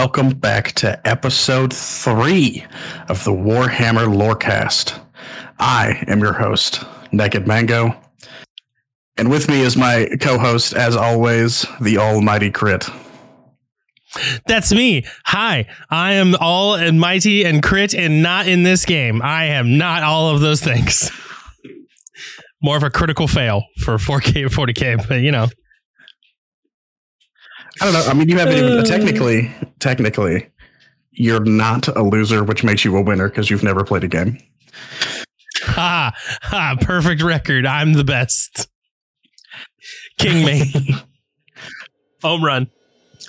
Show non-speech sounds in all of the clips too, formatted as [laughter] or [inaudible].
Welcome back to episode three of the Warhammer Lorecast. I am your host, Naked Mango. And with me is my co host, as always, the almighty Crit. That's me. Hi, I am all and mighty and crit and not in this game. I am not all of those things. More of a critical fail for 4K, 40K, but you know. I don't know. I mean, you haven't even technically, technically, you're not a loser, which makes you a winner because you've never played a game. Ha, ha, perfect record. I'm the best. King me. [laughs] Home run.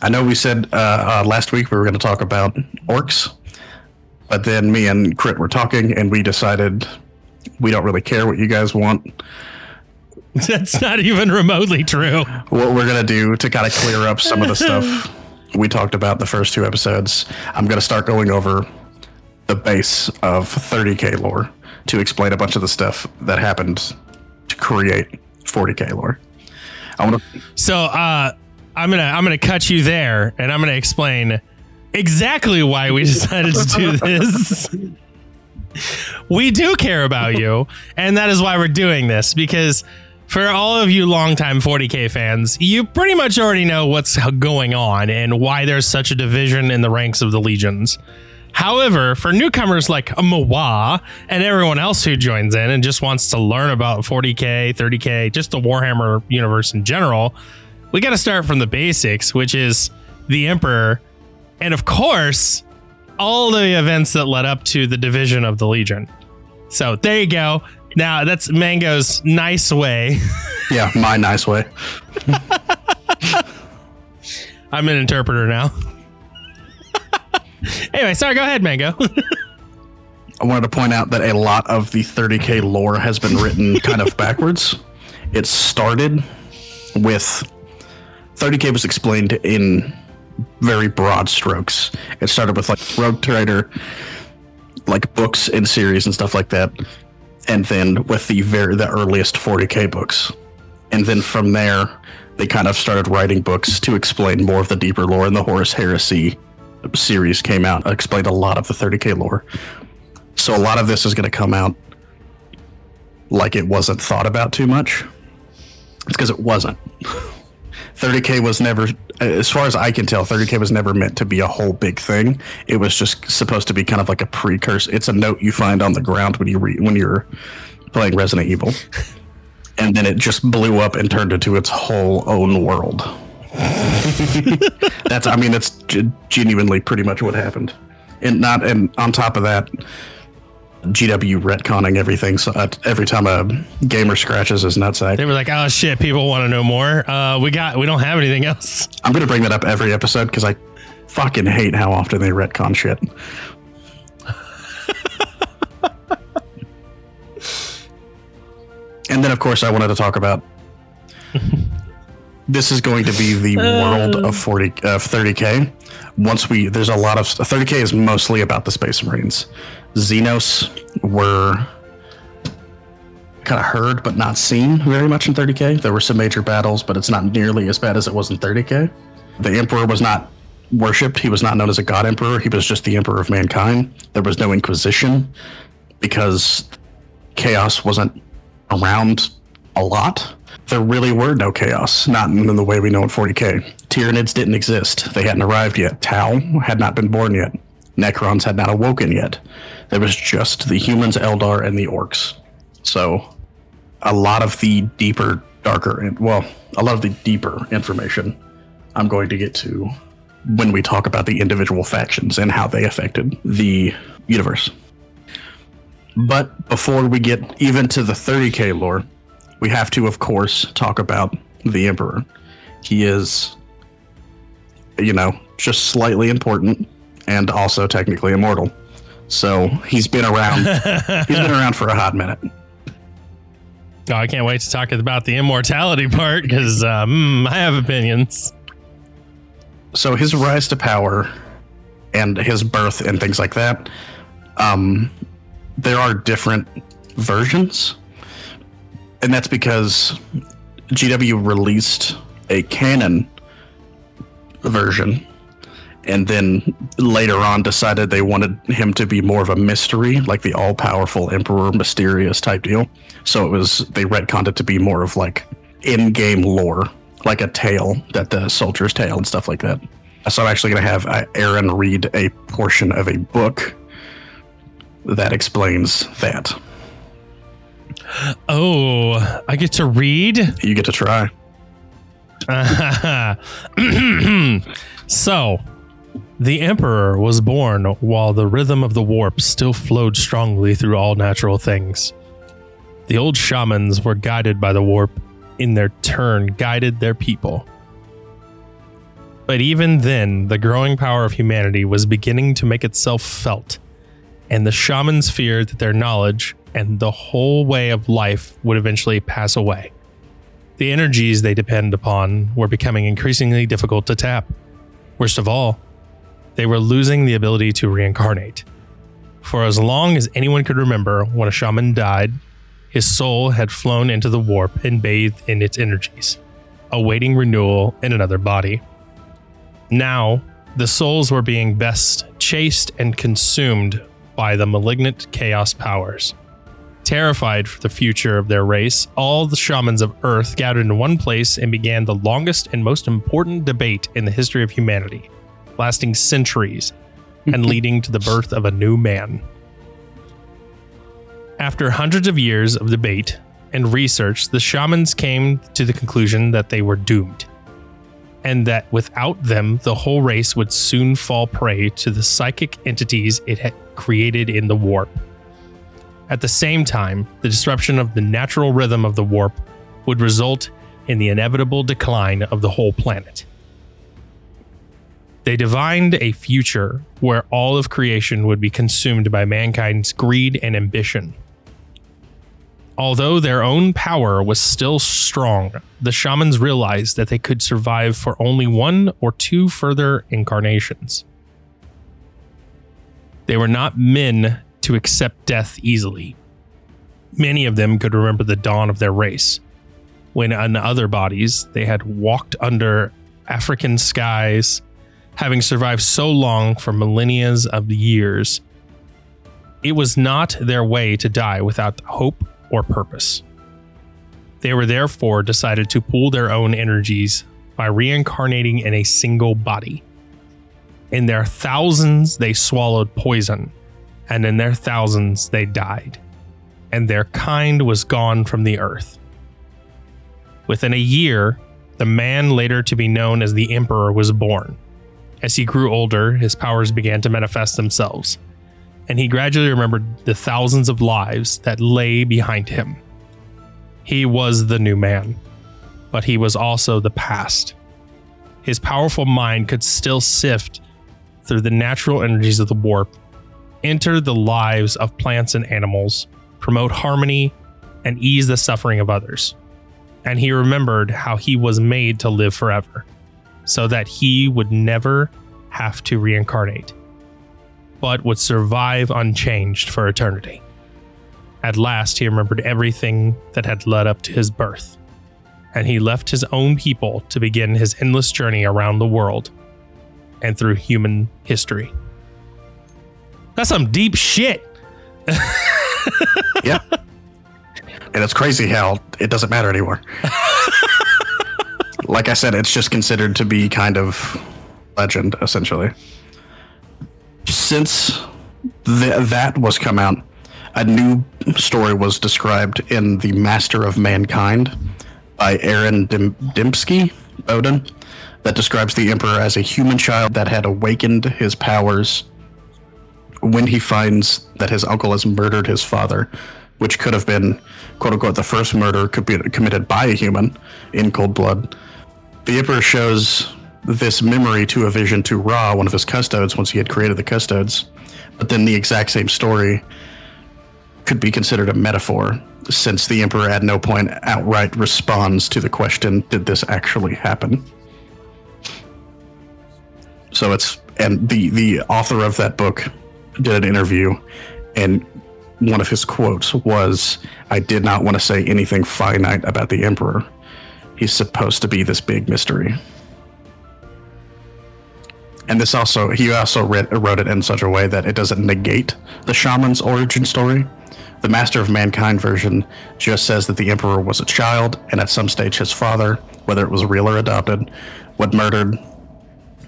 I know we said uh, uh, last week we were going to talk about orcs, but then me and Crit were talking, and we decided we don't really care what you guys want. [laughs] That's not even remotely true. What we're going to do to kind of clear up some of the stuff [laughs] we talked about the first two episodes, I'm going to start going over the base of 30k lore to explain a bunch of the stuff that happened to create 40k lore. I want to. So, uh, I'm gonna I'm gonna cut you there, and I'm gonna explain exactly why we [laughs] decided to do this. we do care about you, and that is why we're doing this because for all of you longtime 40k fans, you pretty much already know what's going on and why there's such a division in the ranks of the legions. However, for newcomers like Mawa and everyone else who joins in and just wants to learn about 40k, 30k, just the Warhammer universe in general, we got to start from the basics, which is the Emperor, and of course, all the events that led up to the division of the Legion. So there you go. Now that's Mango's nice way. [laughs] Yeah, my nice way. [laughs] I'm an interpreter now. [laughs] anyway, sorry, go ahead, Mango. I wanted to point out that a lot of the 30k lore has been written kind of backwards. It started with 30k was explained in very broad strokes. It started with like Rogue Trader, like books and series and stuff like that, and then with the very the earliest 40k books, and then from there they kind of started writing books to explain more of the deeper lore. And the Horus Heresy series came out, explained a lot of the 30k lore. So a lot of this is going to come out like it wasn't thought about too much. It's because it wasn't. [laughs] 30k was never as far as i can tell 30k was never meant to be a whole big thing. It was just supposed to be kind of like a precursor. It's a note you find on the ground when you re- when you're playing resident evil. [laughs] And then it just blew up and turned into its whole own world. [laughs] That's i mean that's genuinely pretty much what happened. And not and on top of that GW retconning everything. So uh, every time a gamer scratches his nutsack, they were like, "Oh shit, people want to know more. Uh, we got, we don't have anything else." [laughs] I'm gonna bring that up every episode because I fucking hate how often they retcon shit. [laughs] and then, of course, I wanted to talk about. this is going to be the [laughs] world of 40 of 30k. Once we there's a lot of 30k is mostly about the Space Marines. Xenos were kind of heard but not seen very much in 30k. There were some major battles, but it's not nearly as bad as it was in 30k. The Emperor was not worshipped. He was not known as a god emperor. He was just the emperor of mankind. There was no inquisition because chaos wasn't around a lot. There really were no chaos, not in the way we know in 40k. Tyranids didn't exist. They hadn't arrived yet. Tau had not been born yet. Necrons had not awoken yet. There was just the humans, Eldar, and the orcs. So, a lot of the deeper, darker, and well, a lot of the deeper information I'm going to get to when we talk about the individual factions and how they affected the universe. But before we get even to the 30k lore, we have to, of course, talk about the Emperor. He is, you know, just slightly important and also technically immortal. So he's been around. he's been around for a hot minute. Oh, I can't wait to talk about the immortality part because um, I have opinions. So his rise to power and his birth and things like that. Um, there are different versions, and that's because GW released a canon version and then later on decided they wanted him to be more of a mystery, like the all powerful Emperor Mysterious type deal. So it was they retconned it to be more of like in game lore, like a tale that the soldier's tale and stuff like that. So I'm actually going to have uh, Aaron read a portion of a book that explains that. Oh, I get to read? You get to try. [laughs] so, the Emperor was born while the rhythm of the warp still flowed strongly through all natural things. The old shamans were guided by the warp, in their turn, guided their people. But even then, the growing power of humanity was beginning to make itself felt, and the shamans feared that their knowledge and the whole way of life would eventually pass away. The energies they depend upon were becoming increasingly difficult to tap. Worst of all, they were losing the ability to reincarnate. For as long as anyone could remember, when a shaman died, his soul had flown into the warp and bathed in its energies, awaiting renewal in another body. Now, the souls were being best chased and consumed by the malignant chaos powers. Terrified for the future of their race, all the shamans of Earth gathered in one place and began the longest and most important debate in the history of humanity, lasting centuries and [laughs] leading to the birth of a new man. After hundreds of years of debate and research, the shamans came to the conclusion that they were doomed, and that without them, the whole race would soon fall prey to the psychic entities it had created in the warp. At the same time, the disruption of the natural rhythm of the warp would result in the inevitable decline of the whole planet. They divined a future where all of creation would be consumed by mankind's greed and ambition. Although their own power was still strong, the shamans realized that they could survive for only one or two further incarnations. They were not men to accept death easily. Many of them could remember the dawn of their race, when in other bodies they had walked under African skies, having survived so long for millennia of years. It was not their way to die without hope or purpose. They were therefore decided to pool their own energies by reincarnating in a single body. In their thousands, they swallowed poison and in their thousands they died, and their kind was gone from the earth. Within a year, the man later to be known as the Emperor was born. As he grew older, his powers began to manifest themselves, and he gradually remembered the thousands of lives that lay behind him. He was the new man, but he was also the past. His powerful mind could still sift through the natural energies of the warp enter the lives of plants and animals, promote harmony, and ease the suffering of others. And he remembered how he was made to live forever, so that he would never have to reincarnate, but would survive unchanged for eternity. At last, he remembered everything that had led up to his birth, and he left his own people to begin his endless journey around the world and through human history. That's some deep shit. yeah. [laughs] And it's crazy how it doesn't matter anymore. [laughs] like I said, it's just considered to be kind of legend, essentially. Since th- that was come out, a new story was described in The Master of Mankind by Aaron Dim- Dembski Bowden that describes the Emperor as a human child that had awakened his powers when he finds that his uncle has murdered his father, which could have been, quote unquote, the first murder could be committed by a human in cold blood, the Emperor shows this memory to a vision to Ra, one of his custodes, once he had created the custodes. But then the exact same story could be considered a metaphor, since the Emperor at no point outright responds to the question, Did this actually happen? So it's and the the author of that book did an interview, and one of his quotes was, I did not want to say anything finite about the Emperor. He's supposed to be this big mystery. And this also, he also wrote it in such a way that it doesn't negate the shaman's origin story. The Master of Mankind version just says that the Emperor was a child, and at some stage his father, whether it was real or adopted, was murdered,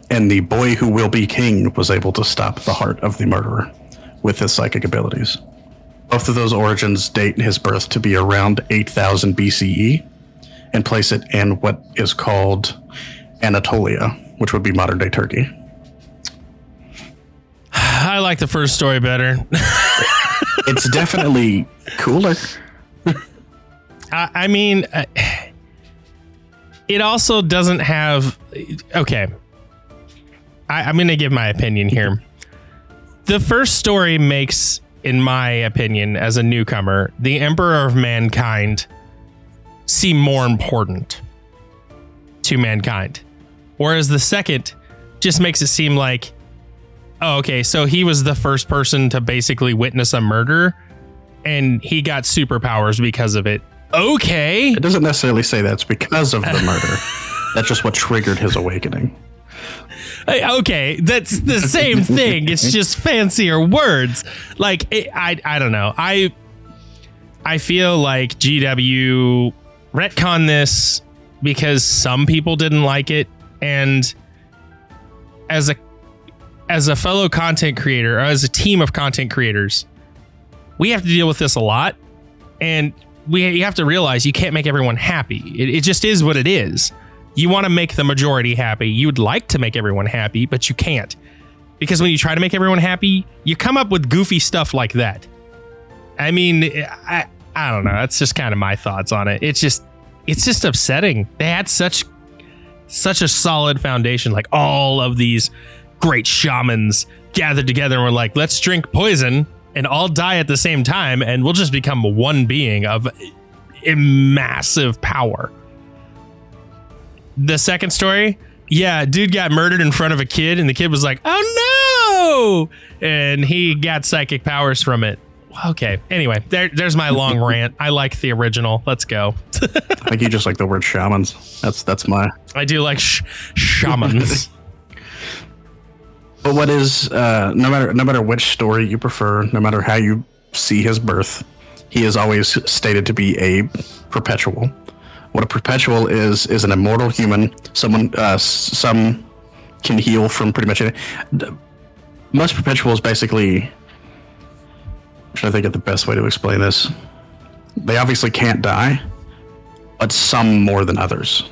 and the boy who will be king was able to stop the heart of the murderer with his psychic abilities. Both of those origins date his birth to be around 8000 BCE and place it in what is called Anatolia, which would be modern day Turkey. I like the first story better. [laughs] It's definitely cooler. I, I mean, uh, it also doesn't have. Okay. I, I'm going to give my opinion here. The first story makes, in my opinion, as a newcomer, the Emperor of Mankind seem more important to mankind. Whereas the second just makes it seem like, oh, okay, so he was the first person to basically witness a murder and he got superpowers because of it. Okay. It doesn't necessarily say that's because of the murder. [laughs] that's just what triggered his awakening. Okay, that's the same thing. It's [laughs] just fancier words. Like it, I, I don't know. I, I feel like GW retcon this because some people didn't like it, and as a, as a fellow content creator, or as a team of content creators, we have to deal with this a lot, and we you have to realize you can't make everyone happy. It, it just is what it is. You want to make the majority happy. You would like to make everyone happy, but you can't. Because when you try to make everyone happy, you come up with goofy stuff like that. I mean, I I don't know. That's just kind of my thoughts on it. It's just it's just upsetting. They had such such a solid foundation like all of these great shamans gathered together and were like, "Let's drink poison and all die at the same time and we'll just become one being of massive power." the second story, yeah, dude got murdered in front of a kid, and the kid was like, "Oh no!" and he got psychic powers from it. Okay. Anyway, there, there's my long [laughs] rant. I like the original. Let's go. I think you just like the word shamans. That's that's my. I do like sh- shamans. [laughs] But what is uh, no matter no matter which story you prefer, no matter how you see his birth, he is always stated to be a perpetual. What a perpetual is is an immortal human. Someone uh, some can heal from pretty much anything. Most perpetuals basically. Trying to think of the best way to explain this. They obviously can't die, but some more than others.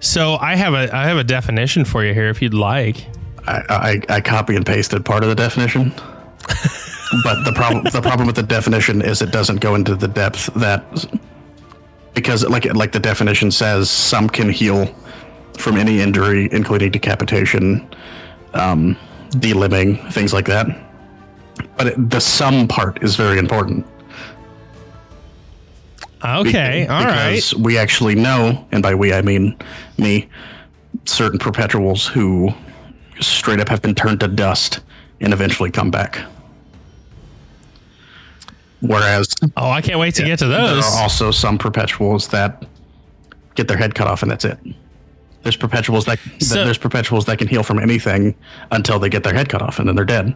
so I have a I have a definition for you here if you'd like. I, I, I copy and pasted part of the definition. [laughs] but the problem the problem with the definition is it doesn't go into the depth that because like like the definition says some can heal from any injury including decapitation um delimbing things like that but it, the sum part is very important Okay, all right. because we actually know and by we i mean me certain perpetuals who straight up have been turned to dust and eventually come back whereas Oh, I can't wait to get to there those. are also some perpetuals that get their head cut off and that's it there's perpetuals that So- there's perpetuals that can heal from anything until they get their head cut off and then they're dead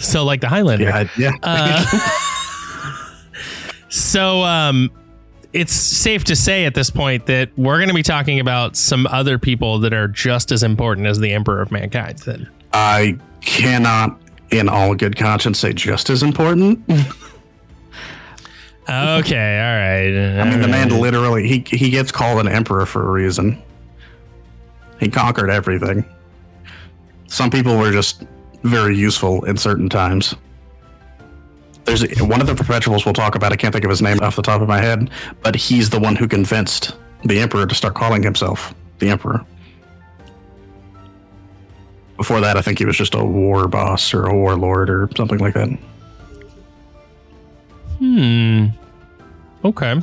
So like the Highlander. yeah yeah Uh, So um it's safe to say at this point that we're going to be talking about some other people that are just as important as the Emperor of Mankind then. i cannot in all good conscience say just as important Okay, all right. I mean, the man literally he he gets called an emperor for a reason. He conquered everything. Some people were just very useful in certain times. There's one of the perpetuals we'll talk about. I can't think of his name off the top of my head, but he's the one who convinced the emperor to start calling himself the emperor. Before that, I think he was just a war boss or a warlord or something like that. Hmm. Okay.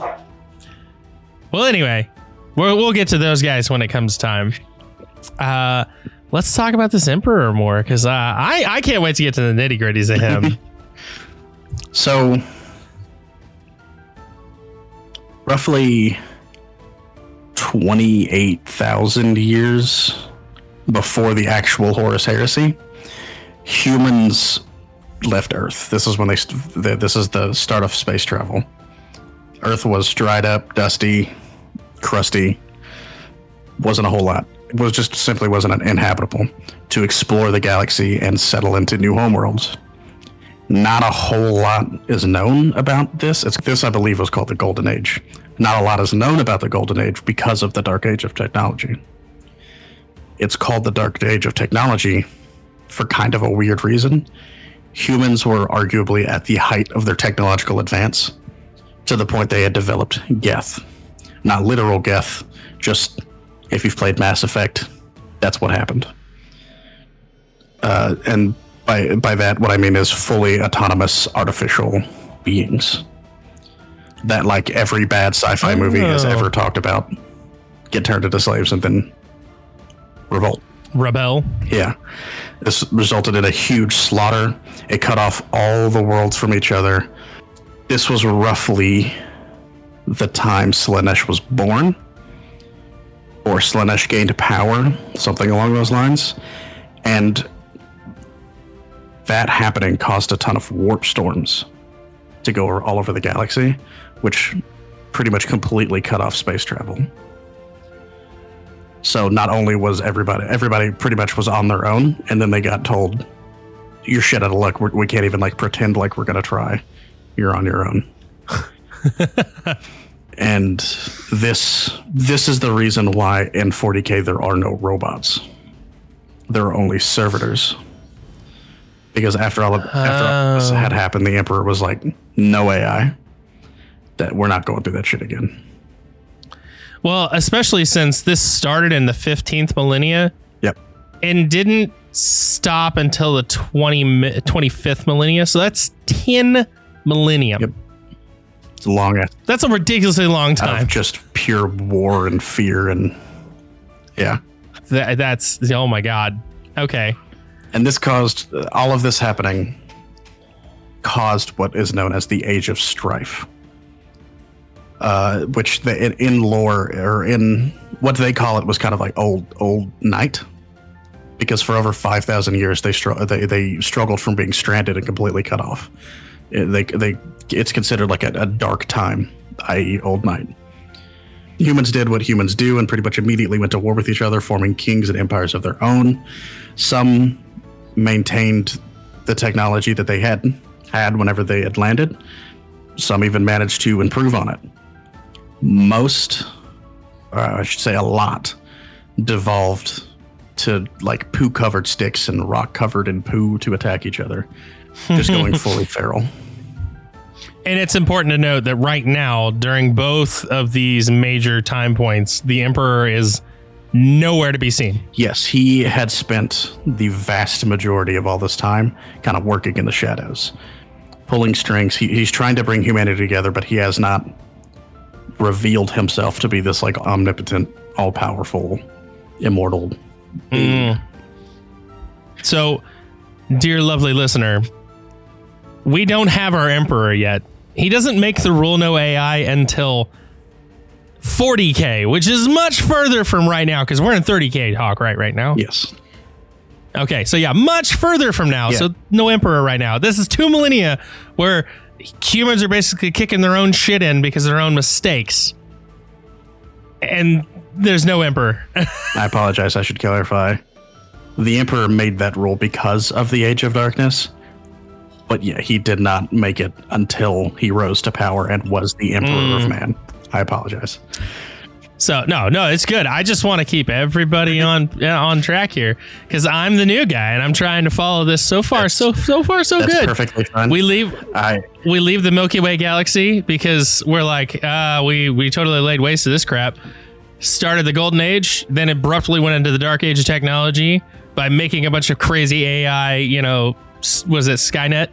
Well, anyway, we'll, we'll get to those guys when it comes time. Uh, let's talk about this Emperor more because uh, I I can't wait to get to the nitty gritties of him. [laughs] So, roughly 28,000 years before the actual Horus Heresy, humans left Earth. This is when they st- this is the start of space travel. Earth was dried up, dusty, crusty. Wasn't a whole lot. Was just simply wasn't inhabitable to explore the galaxy and settle into new homeworlds. Not a whole lot is known about this. It's this I believe was called the Golden Age. Not a lot is known about the Golden Age because of the Dark Age of technology. It's called the Dark Age of technology for kind of a weird reason. Humans were arguably at the height of their technological advance to the point they had developed Geth. Not literal Geth, just if you've played Mass Effect, that's what happened. Uh, and by by that, what I mean is fully autonomous artificial beings that, like every bad sci-fi movie has Oh. ever talked about, get turned into slaves and then revolt. Rebel. Yeah. This resulted in a huge slaughter. It cut off all the worlds from each other. This was roughly the time Slaanesh was born, or Slaanesh gained power, something along those lines. And that happening caused a ton of warp storms to go all over the galaxy, which pretty much completely cut off space travel. So not only was everybody everybody pretty much was on their own, and then they got told, "You're shit out of luck. We're, we can't even like pretend like we're gonna try. You're on your own." [laughs] and this this is the reason why in 40k there are no robots. There are only servitors. Because after all of, after all this Oh. had happened, the emperor was like, "No AI. That we're not going through that shit again." Well, especially since this started in the 15th millennia Yep. and didn't stop until the 20, 25th millennia. So that's 10 millennium. Yep. It's long That's a ridiculously long time. just pure war and fear and yeah That, that's, oh my God. Okay. and this caused all of this happening caused what is known as the age of strife uh, which the, in, in lore or in what they call it was kind of like old old night because for over 5000 years they, str- they they struggled from being stranded and completely cut off they they it's considered like a, a dark time i.e old night. Humans did what humans do and pretty much immediately went to war with each other forming kings and empires of their own. Some maintained the technology that they had had whenever they had landed. Some even managed to improve on it. Most uh, i should say a lot devolved to like poo covered sticks and rock covered in poo to attack each other just going [laughs] fully feral And it's important to note that right now, during both of these major time points, the Emperor is nowhere to be seen. Yes, he had spent the vast majority of all this time kind of working in the shadows, pulling strings. He, he's trying to bring humanity together, but he has not revealed himself to be this like omnipotent, all powerful, immortal. being. Mm. So, dear lovely listener, we don't have our Emperor yet. He doesn't make the rule no AI until 40K, which is much further from right now because we're in 30K talk right right now. Yes. Okay, so yeah, much further from now. Yeah. So no emperor right now. This is two millennia where humans are basically kicking their own shit in because of their own mistakes. And there's no emperor. [laughs] I apologize. I should clarify. The Emperor made that rule because of the Age of Darkness. But yeah, he did not make it until he rose to power and was the Emperor of Man. I apologize. so no, no, it's good. I just want to keep everybody on yeah, on track here because I'm the new guy and I'm trying to follow this. So far, so so far, so That's good. perfectly fine. We leave I we leave the Milky Way galaxy because we're like, uh, we we totally laid waste to this crap. Started the golden age, then abruptly went into the dark age of technology by making a bunch of crazy AI. You know, was it Skynet?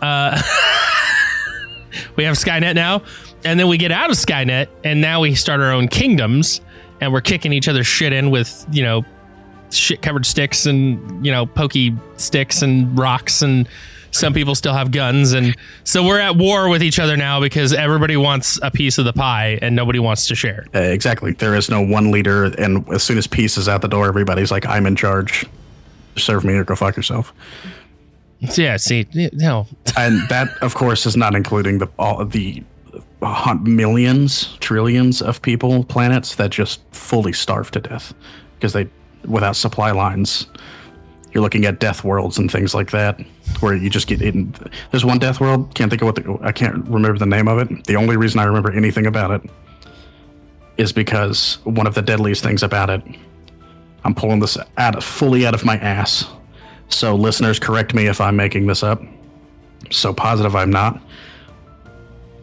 Uh, [laughs] we have Skynet now, and then we get out of Skynet, and now we start our own kingdoms, and we're kicking each other's shit in with you know shit covered sticks and you know pokey sticks and rocks and some people still have guns, and so we're at war with each other now because everybody wants a piece of the pie and nobody wants to share. Uh, exactly. There is no one leader, and as soon as peace is out the door, everybody's like, "I'm in charge. Serve me or go fuck yourself." Yeah, see, no, and that, of course, is not including the all the uh, millions, trillions of people, planets that just fully starve to death because they, without supply lines, you're looking at death worlds and things like that, where you just get in. There's one death world. Can't think of what the, I can't remember the name of it. The only reason I remember anything about it is because one of the deadliest things about it. I'm pulling this out fully out of my ass. So listeners, correct me if I'm making this up. So positive I'm not.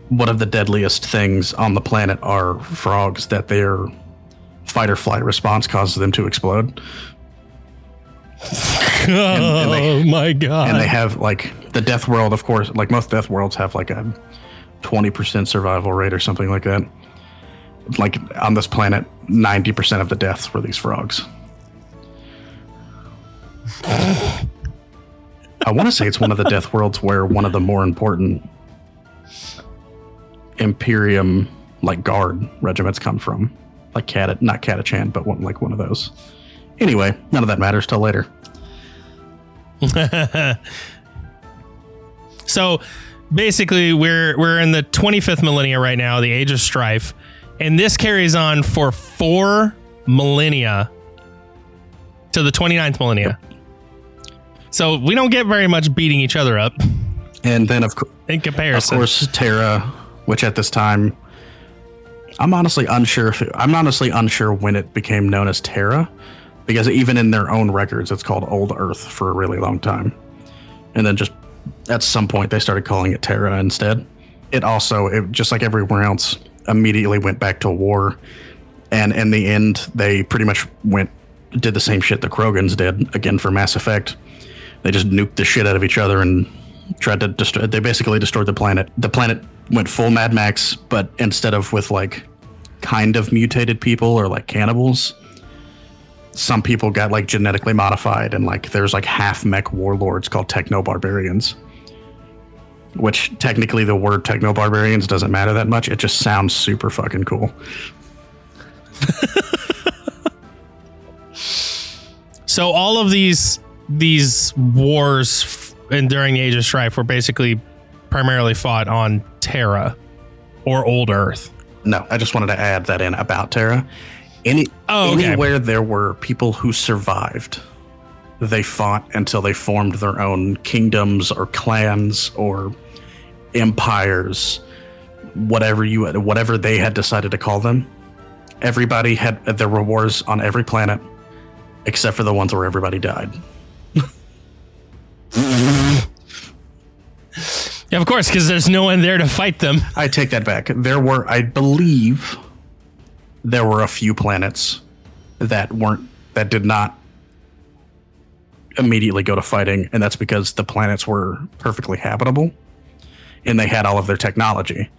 One of the deadliest things on the planet are frogs that their fight or flight response causes them to explode. [laughs] and, and they, oh my god! And they have like the death world, of course. Like most death worlds have like a twenty percent survival rate or something like that. Like on this planet, ninety percent of the deaths were these frogs. I want to say it's one of the death worlds where one of the more important Imperium like guard regiments come from, like Cat, not Catachan, but one like one of those. Anyway, none of that matters till later. [laughs] so basically we're we're in the 25th millennia right now, the age of strife, and this carries on for 4 millennia to the 29th millennia. Yep. So we don't get very much beating each other up. And then of, co- in comparison. Of course Terra, which at this time I'm honestly unsure if it, I'm honestly unsure when it became known as Terra because even in their own records, it's called Old Earth for a really long time. And then just at some point, they started calling it Terra instead. It also, it, just like everywhere else, immediately went back to war. And in the end, they pretty much went, did the same shit the Krogans did again for Mass Effect. They just nuked the shit out of each other and tried to destroy, they basically destroyed the planet. The planet went full Mad Max, but instead of with like kind of mutated people or like cannibals, some people got like genetically modified and like there's like half mech warlords called techno barbarians which technically the word techno barbarians doesn't matter that much it just sounds super fucking cool [laughs] so all of these these wars and during the age of strife were basically primarily fought on terra or old earth no i just wanted to add that in about terra any oh, okay. anywhere there were people who survived, they fought until they formed their own kingdoms or clans or empires, whatever you whatever they had decided to call them. Everybody had there were wars on every planet, except for the ones where everybody died. Yeah, of course, because there's no one there to fight them. I take that back. There were, I believe, there were a few planets that weren't that did not immediately go to fighting, and that's because the planets were perfectly habitable and they had all of their technology.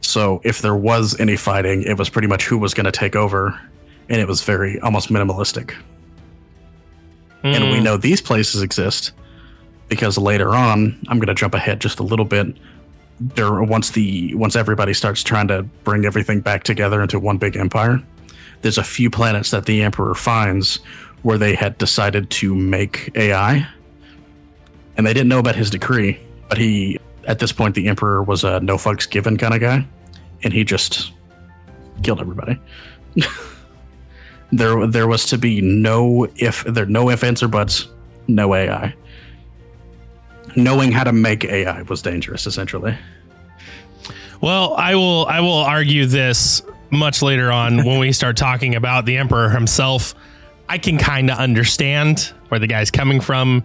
So if there was any fighting, it was pretty much who was going to take over, and it was very almost minimalistic. Mm. And we hmm. know these places exist because later on, I'm going to jump ahead just a little bit there once the once everybody starts trying to bring everything back together into one big empire, there's a few planets that the emperor finds where they had decided to make AI, and they didn't know about his decree. But he, at this point, the emperor was a no fucks given kind of guy, and he just killed everybody. [laughs] there, there was to be no if there no if ands or buts, no AI knowing how to make AI was dangerous, essentially. Well, I will I will argue this much later on when we start [laughs] talking about the emperor himself. I can kind of understand where the guy's coming from,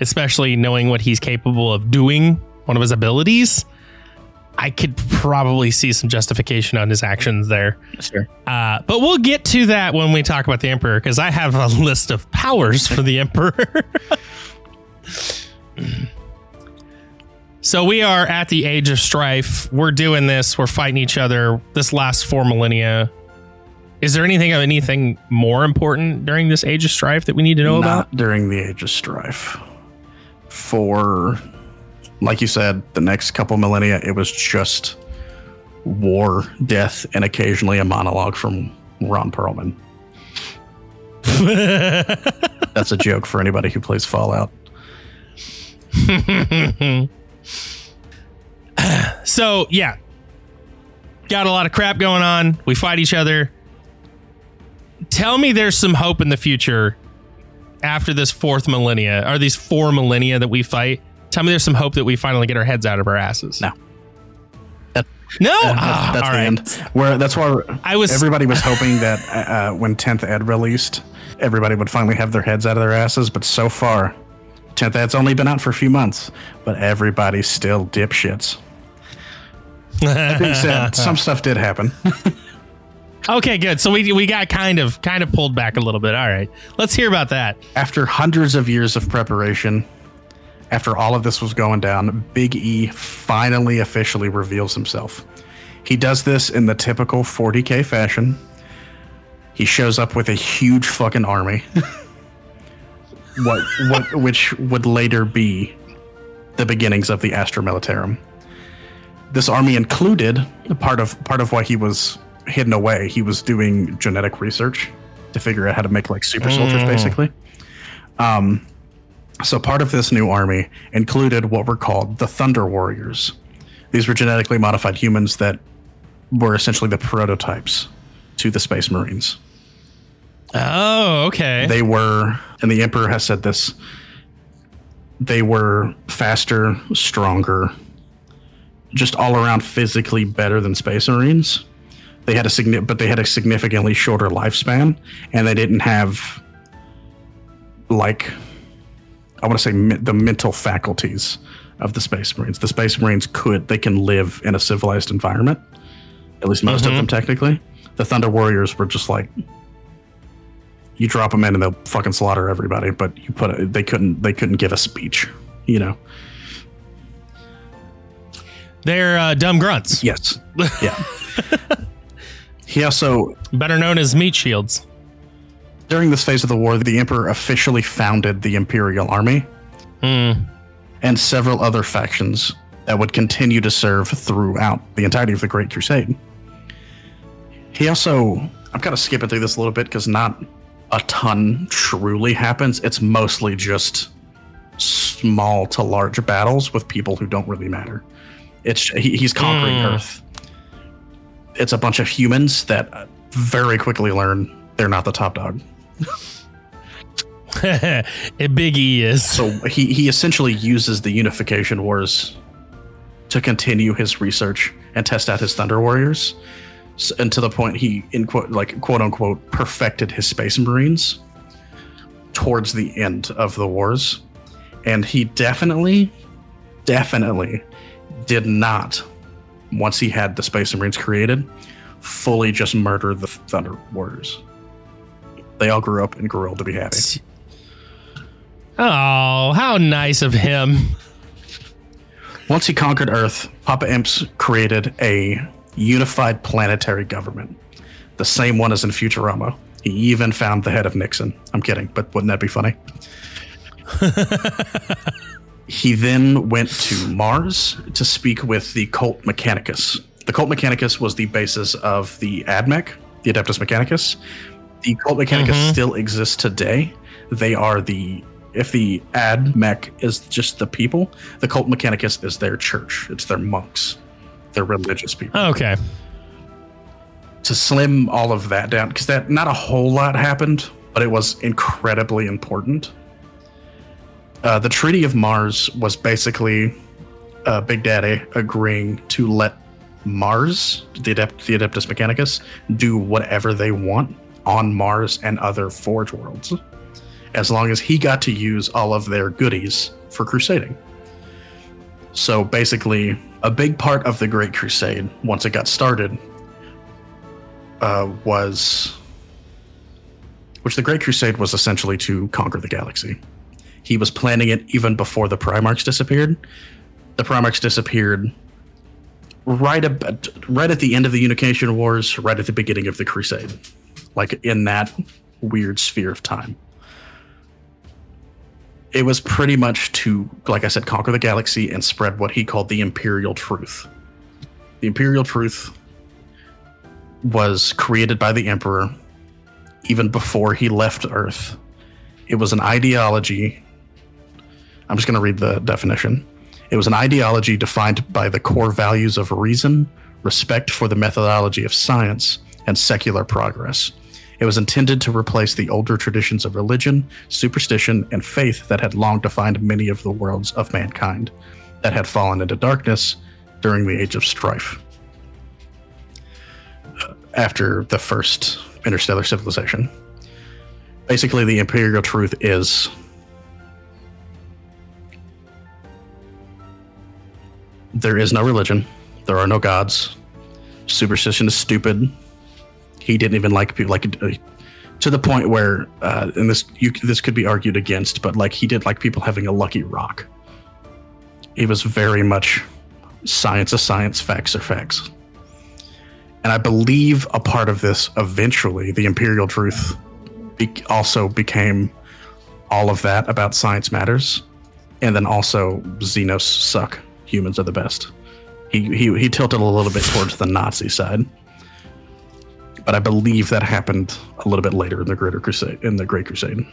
especially knowing what he's capable of doing, one of his abilities. I could probably see some justification on his actions there. Sure. Uh, but we'll get to that when we talk about the Emperor, because I have a [laughs] list of powers for the Emperor. [laughs] So we are at the age of strife. We're doing this. We're fighting each other. This last four millennia. Is there anything of anything more important during this age of strife that we need to know Not about? During the age of strife. For like you said, the next couple millennia, it was just war, death, and occasionally a monologue from Ron Perlman. [laughs] That's a joke for anybody who plays Fallout. [laughs] [sighs] so yeah, got a lot of crap going on. We fight each other. Tell me there's some hope in the future after this fourth millennia, or these four millennia that we fight. Tell me there's some hope that we finally get our heads out of our asses. No. No, Uh, Ah, that's all the right. end. Where that's why I was everybody was hoping that uh, when 10th Ed released, everybody would finally have their heads out of their asses. But so far, 10th Ed's only been out for a few months, but everybody's still dipshits. That being said, [laughs] some stuff did happen. [laughs] okay, good. So we we got kind of kind of pulled back a little bit. All right, let's hear about that. After hundreds of years of preparation, after all of this was going down, Big E finally officially reveals himself. He does this in the typical 40k fashion. He shows up with a huge fucking army. [laughs] what what which would later be the beginnings of the Astra Militarum. This army included part of part of why he was hidden away. He was doing genetic research to figure out how to make like super soldiers Mm. basically. Um so part of this new army included what were called the Thunder Warriors. These were genetically modified humans that were essentially the prototypes to the Space Marines. Oh, okay. They were, and the Emperor has said this, they were faster, stronger, just all around physically better than Space Marines. They had a signi- but they had a significantly shorter lifespan, and they didn't have like I want to say me- the mental faculties of the Space Marines. The Space Marines could they can live in a civilized environment, at least most of them mm-hmm. technically. The Thunder Warriors were just like you drop them in and they'll fucking slaughter everybody. But you put a, they couldn't they couldn't give a speech, you know. They're uh, dumb grunts, Yes, yeah. [laughs] he also better known as meat shields. during this phase of the war, the Emperor officially founded the Imperial Army Hmm. and several other factions that would continue to serve throughout the entirety of the Great Crusade. He also, I'm kind of skipping through this a little bit because not a ton truly happens. It's mostly just small to large battles with people who don't really matter. It's he, he's conquering Mm. Earth. It's a bunch of humans that very quickly learn they're not the top dog. [laughs] big E is. So he, he essentially uses the Unification Wars to continue his research and test out his Thunder Warriors, And to the point he in quote like quote unquote perfected his Space Marines towards the end of the wars, and he definitely, definitely did not once he had the Space Marines created fully just murder the Thunder Warriors. They all grew up and grew old to be happy. Oh, how nice of him. Once he conquered Earth, Papa Imps created a unified planetary government, the same one as in Futurama. He even found the head of Nixon. I'm kidding, but wouldn't that be funny? [laughs] he then went to Mars to speak with the Cult Mechanicus. The Cult Mechanicus was the basis of the AdMech, the Adeptus Mechanicus. The Cult Mechanicus Mhm. still exists today. They are the if the AdMech is just the people, the Cult Mechanicus is their church. It's their monks. They're religious people Okay. to slim all of that down because that not a whole lot happened, but it was incredibly important. Uh, the Treaty of Mars was basically uh, Big Daddy agreeing to let Mars, the, Adept, the Adeptus Mechanicus, do whatever they want on Mars and other Forge worlds, as long as he got to use all of their goodies for crusading. So basically, a big part of the Great Crusade, once it got started, uh, was which the Great Crusade was essentially to conquer the galaxy. He was planning it even before the Primarchs disappeared. The Primarchs disappeared right about, right at the end of the Unification Wars, right at the beginning of the Crusade, like in that weird sphere of time. It was pretty much to, like I said, conquer the galaxy and spread what he called the Imperial Truth. The Imperial Truth was created by the Emperor even before he left Earth. It was an ideology. I'm just going to read the definition. It was an ideology defined by the core values of reason, respect for the methodology of science, and secular progress. It was intended to replace the older traditions of religion, superstition, and faith that had long defined many of the worlds of mankind, that had fallen into darkness during the Age of Strife. Uh, After the first interstellar civilization. Basically, the imperial truth is there is no religion, there are no gods, superstition is stupid. He didn't even like people like uh, to the point where, uh, and this you, this could be argued against, but like he did like people having a lucky rock. He was very much science is science, facts are facts. And I believe a part of this eventually, the imperial truth, be- also became all of that about science matters, and then also Xenos suck, humans are the best. He he he tilted a little bit towards the Nazi side, but I believe that happened a little bit later in the Greater Crusade. In the Great Crusade.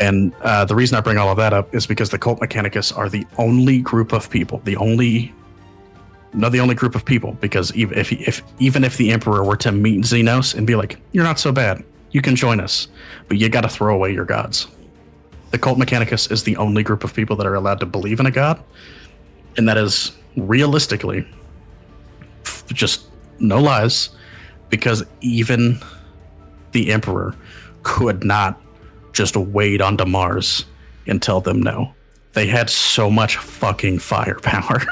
And uh, the reason I bring all of that up is because the Cult Mechanicus are the only group of people, the only not the only group of people because even if, if even if the emperor were to meet Xenos and be like, "You're not so bad. You can join us, but you got to throw away your gods." The cult Mechanicus is the only group of people that are allowed to believe in a god, and that is realistically just no lies, because even the emperor could not just wade onto Mars and tell them no. They had so much fucking firepower.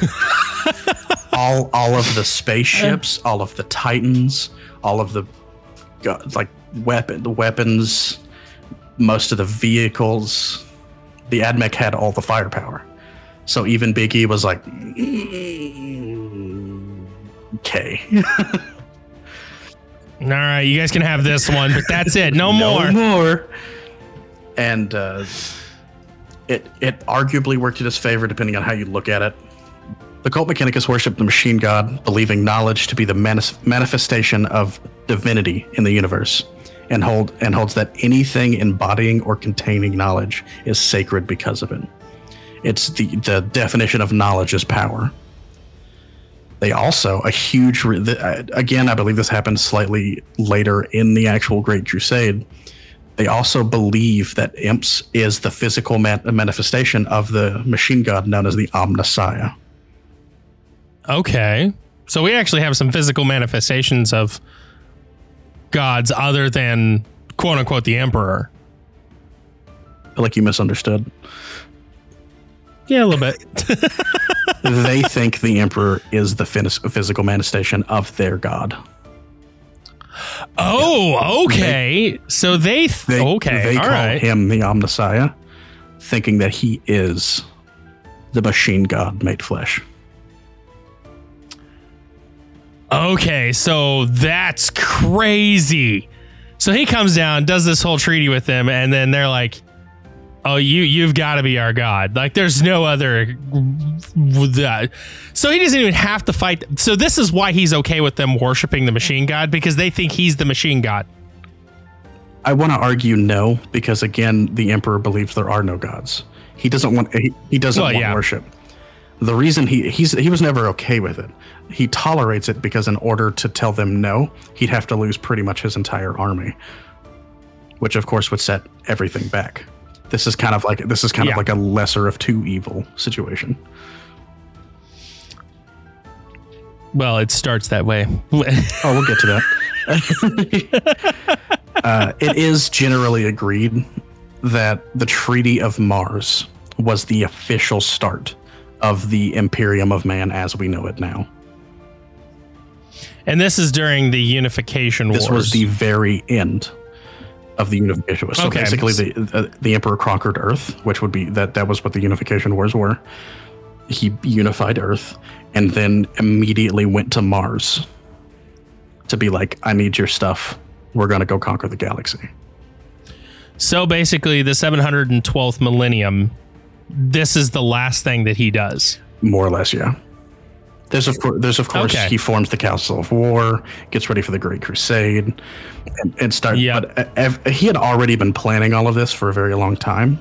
[laughs] all all of the spaceships, [laughs] all of the Titans, all of the like weapon the weapons, most of the vehicles, the AdMech had all the firepower. So even Big E was like, "Mm, okay, [laughs] All right, you guys can have this one, but that's it. No, [laughs] more. no more. And uh, it it arguably worked in his favor, depending on how you look at it. The cult Mechanicus worshipped the machine god, believing knowledge to be the manis- manifestation of divinity in the universe, and hold and holds that anything embodying or containing knowledge is sacred because of it. It's the the definition of knowledge is power. They also a huge re- the, uh, again, I believe this happened slightly later in the actual Great Crusade. They also believe that imps is the physical man- manifestation of the machine god known as the Omnissiah. Okay. So we actually have some physical manifestations of gods other than quote unquote the emperor. I feel like you misunderstood. Yeah, a little bit. [laughs] they think the emperor is the phys- physical manifestation of their god. oh, okay. so they, th- They, okay. they all call right. him the Omnissiah, thinking that he is the machine god made flesh. Okay, so that's crazy. So he comes down, does this whole treaty with them, and then they're like, "Oh, you you've got to be our god. Like, there's no other." So he doesn't even have to fight. So this is why he's okay with them worshiping the machine god because they think he's the machine god. I want to argue no, because again, the emperor believes there are no gods. He doesn't want he, he doesn't Well, want yeah. worship. The reason he he's he was never okay with it. He tolerates it because in order to tell them no, he'd have to lose pretty much his entire army, which of course would set everything back. This is kind of like this is kind Yeah. of like a lesser of two evil situation. Well, it starts that way. [laughs] Oh, we'll get to that. [laughs] uh, it is generally agreed that the Treaty of Mars was the official start of the Imperium of Man as we know it now. and this is during the unification Wars. This was the very end of the unification wars. So Okay. basically, the uh, the Emperor conquered Earth, which would be that that was what the unification wars were. He unified Earth, and then immediately went to Mars to be like, "I need your stuff. we're going to go conquer the galaxy. So basically, the 712th millennium, this is the last thing that he does. More or less, yeah. There's of course, there's of course Okay. he forms the Council of War, gets ready for the Great Crusade, and, and start. Yep. But uh, ev- he had already been planning all of this for a very long time.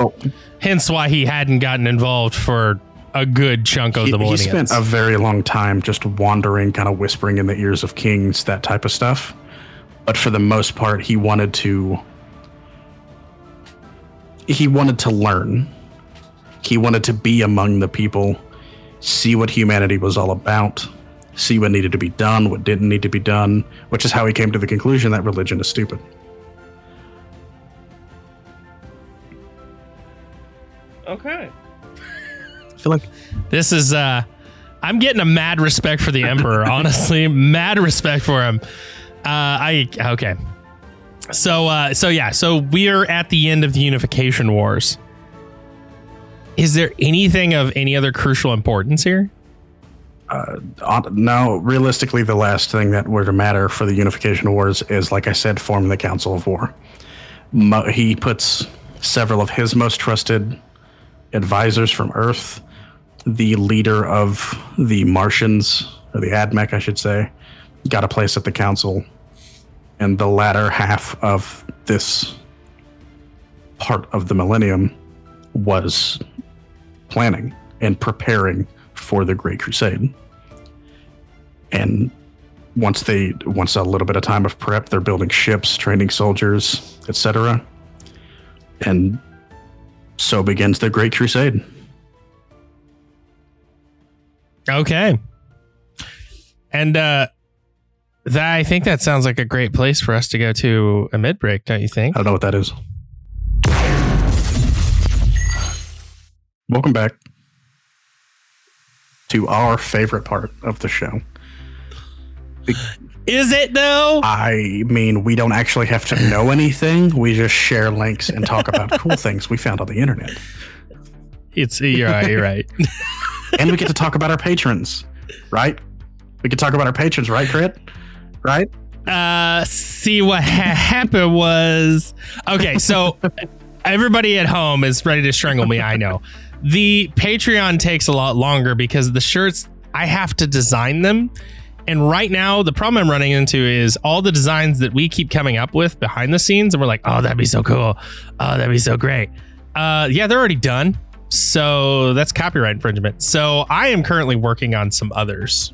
Oh, Hence why he hadn't gotten involved for a good chunk of he, the he spent a very long time just wandering, kind of whispering in the ears of kings, that type of stuff. But for the most part, he wanted to. He wanted to learn. He wanted to be among the people, see what humanity was all about, see what needed to be done, what didn't need to be done, which is how he came to the conclusion that religion is stupid. okay. I feel like This is uh I'm getting a mad respect for the emperor, [laughs] honestly. Mad respect for him. Uh I okay. So uh so yeah, so we're at the end of the unification wars. Is there anything of any other crucial importance here? Uh, no, realistically, the last thing that were to matter for the Unification Wars is, like I said, forming the Council of War. Mo- he puts several of his most trusted advisors from Earth, the leader of the Martians, or the AdMech, I should say, got a place at the council. And the latter half of this part of the millennium was planning and preparing for the Great Crusade. And once they once a little bit of time of prep, they're building ships, training soldiers, etc. And so begins the Great Crusade. Okay. And uh that I think that sounds like a great place for us to go to a mid break, don't you think? I don't know what that is. Welcome back to our favorite part of the show. Is it though? I mean, we don't actually have to know anything. We just share links and talk about cool [laughs] things we found on the internet. It's you're right, you're right. [laughs] And we get to talk about our patrons, right? We can talk about our patrons, right, Crit? Right? uh see what ha- happened was okay so [laughs] everybody at home is ready to strangle me i know the patreon takes a lot longer because the shirts i have to design them. And right now the problem i'm running into is all the designs that we keep coming up with behind the scenes and we're like oh that'd be so cool. Oh that'd be so great. Uh yeah they're already done. So that's copyright infringement. So i am currently working on some others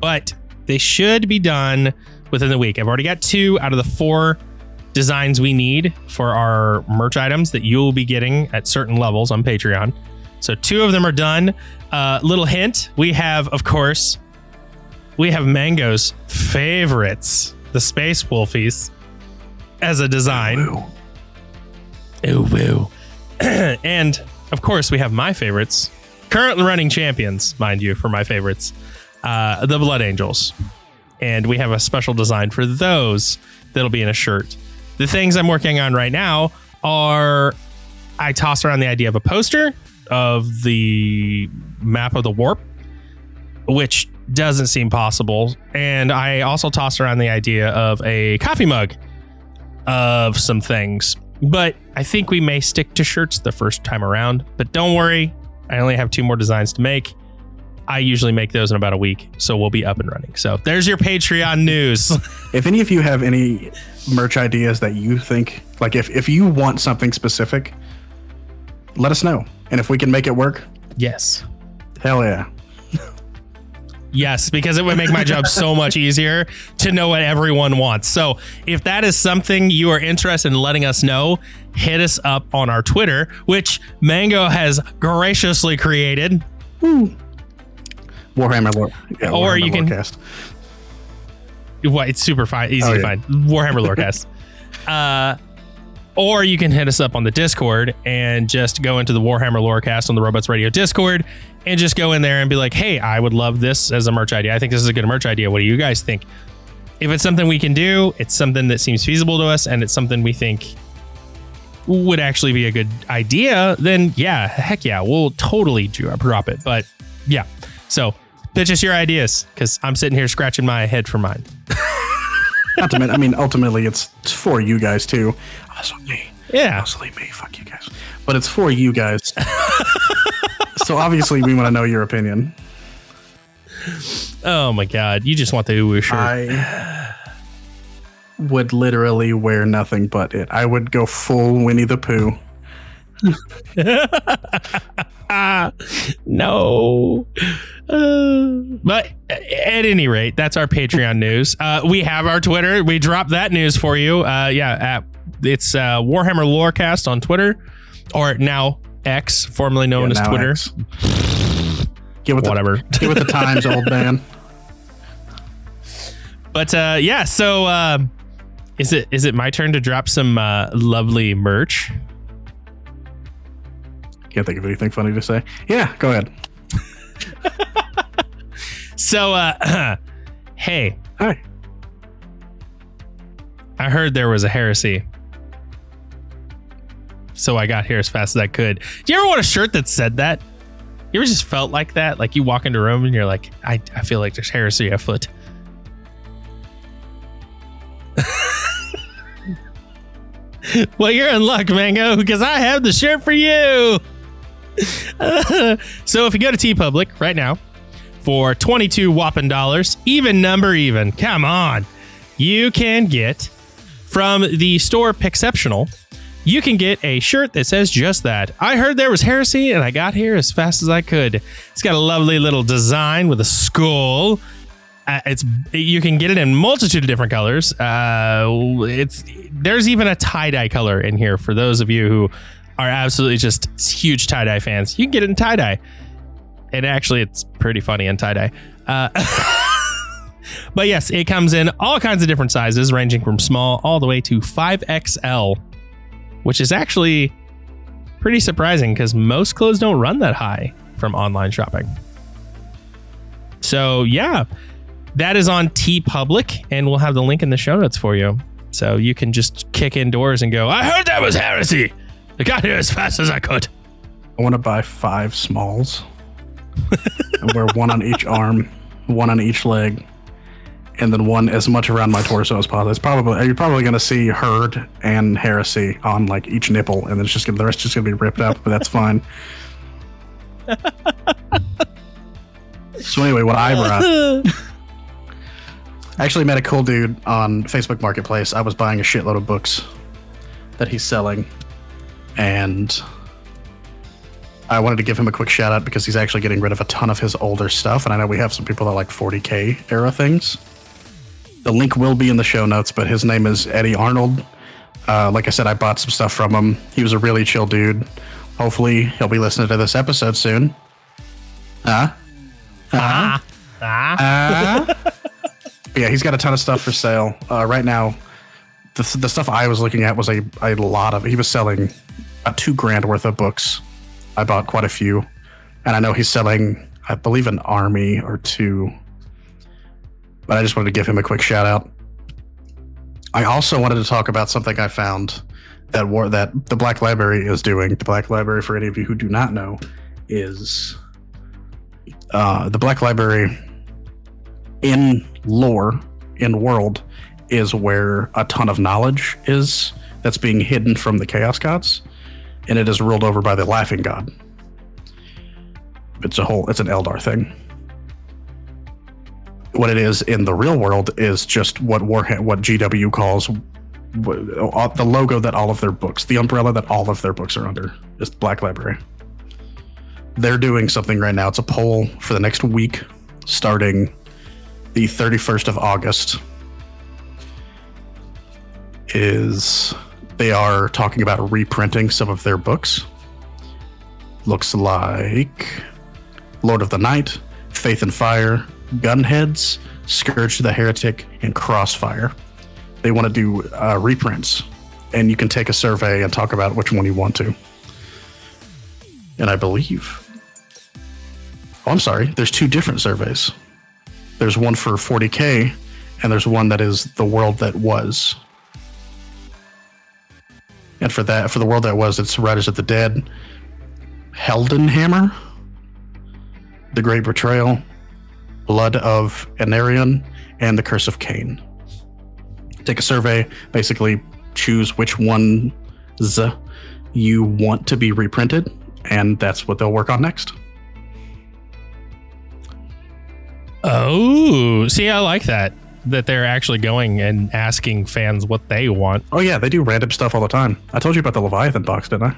but they should be done within the week. I've already got two out of the four designs we need for our merch items that you'll be getting at certain levels on Patreon. So two of them are done. Uh, little hint: we have, of course, we have Mango's favorites, the Space Wolfies, as a design. Ooh, woo. [clears throat] and of course, we have my favorites, current running champions, mind you, for my favorites, uh, the Blood Angels. And we have a special design for those that'll be in a shirt. The things I'm working on right now are I toss around the idea of a poster of the map of the warp, which doesn't seem possible. And I also tossed around the idea of a coffee mug of some things. But I think we may stick to shirts the first time around. But don't worry, I only have two more designs to make. I usually make those in about a week, so we'll be up and running. So there's your Patreon news. [laughs] If any of you have any merch ideas that you think, like if, if you want something specific, let us know. And if we can make it work, yes. hell yeah. Yes, because it would make my job so much easier to know what everyone wants. So, if that is something you are interested in letting us know, hit us up on our Twitter, which Mango has graciously created. Warhammer Lore. Yeah, Or Warhammer you can- Lorecast. What it's super fine, easy Oh, to find. Warhammer Lorecast. [laughs] uh, or you can hit us up on the Discord and just go into the Warhammer Lorecast on the Robots Radio Discord and just go in there and be like, "Hey, I would love this as a merch idea. I think this is a good merch idea. What do you guys think?" If it's something we can do, it's something that seems feasible to us, and it's something we think would actually be a good idea, then yeah, heck yeah, we'll totally dro- drop it. But yeah, so pitch us your ideas because I'm sitting here scratching my head for mine. [laughs] Not to mention, I mean, ultimately, it's it's for you guys too. Also me, Yeah. mostly me. Fuck you guys, but it's for you guys. [laughs] so obviously, we want to know your opinion. Oh my god, you just want the Uwu shirt. I would literally wear nothing but it. I would go full Winnie the Pooh. [laughs] Ah, [laughs] no. Uh, but at any rate, that's our Patreon [laughs] news. Uh, we have our Twitter. We dropped that news for you. Uh, yeah, at, it's uh, Warhammer Lorecast on Twitter, or now X, formerly known Yeah, as Twitter. X. Get with Whatever. The, get with the [laughs] times, old man. But uh, yeah, so uh, is it is it my turn to drop some uh, lovely merch? Can't think of anything funny to say. Yeah, go ahead. [laughs] So, uh, [clears throat] hey, Hi. I heard there was a heresy. So I got here as fast as I could. Do you ever want a shirt that said that? You ever just felt like that? Like you walk into a room and you're like, I, I feel like there's heresy afoot. [laughs] well, you're in luck, Mango, because I have the shirt for you. [laughs] so if you go to TeePublic right now for 22 whopping dollars, even number even, come on, you can get from the store Pixceptional, you can get a shirt that says just that. I heard there was heresy and I got here as fast as I could. It's got a lovely little design with a skull. Uh, it's you can get it in multitude of different colors. Uh, it's there's even a tie dye color in here for those of you who are absolutely just huge tie dye fans. You can get it in tie dye, and actually, it's pretty funny in tie dye. Uh, [laughs] but yes, it comes in all kinds of different sizes, ranging from small all the way to 5XL, which is actually pretty surprising because most clothes don't run that high from online shopping. So, yeah, that is on TeePublic, and we'll have the link in the show notes for you. So you can just kick indoors and go, I heard that was heresy. I got here as fast as I could. I want to buy five smalls and wear one on each arm, one on each leg, and then one as much around my torso as possible. It's probably you're probably going to see herd and heresy on like each nipple, and then it's just gonna, the rest just going to be ripped up, but that's fine. so anyway, what I brought. I actually met a cool dude on Facebook Marketplace. I was buying a shitload of books that he's selling, and I wanted to give him a quick shout out because he's actually getting rid of a ton of his older stuff, and I know we have some people that like 40k era things. The link will be in the show notes, but his name is Eddie Arnold. Uh, like I said, I bought some stuff from him. He was a really chill dude. Hopefully, he'll be listening to this episode soon. Huh? Ah, ah. Uh, yeah, he's got a ton of stuff for sale uh, right now. The, the stuff I was looking at was a, a lot of. He was selling about two grand worth of books. I bought quite a few, and I know he's selling, I believe, an army or two. But I just wanted to give him a quick shout out. I also wanted to talk about something I found that war that the Black Library is doing. The Black Library, for any of you who do not know, is uh, the Black Library in lore, in world, is where a ton of knowledge is that's being hidden from the Chaos Gods, and it is ruled over by the Laughing God. It's a whole, it's an Eldar thing. What it is in the real world is just what Warha- what GW calls uh, the logo that all of their books, the umbrella that all of their books are under, is Black Library. They're doing something right now. It's a poll for the next week, starting the 31st of August. Is they are talking about reprinting some of their books. Looks like Lord of the Night, Faith and Fire, Gunheads, Scourge the Heretic, and Crossfire. They want to do uh, reprints, and you can take a survey and talk about which one you want to. And I believe. Oh, I'm sorry. There's two different surveys. There's one for 40k, and there's one that is the world that was. And for that, for the world that was, it's Riders of the Dead, Heldenhammer, The Great Betrayal, Blood of Aenarion, and The Curse of Khaine. take a survey, basically choose which ones you want to be reprinted, and that's what they'll work on next. Oh, see, I like that. That they're actually going and asking fans what they want. Oh yeah, they do random stuff all the time. I told you about the Leviathan box, didn't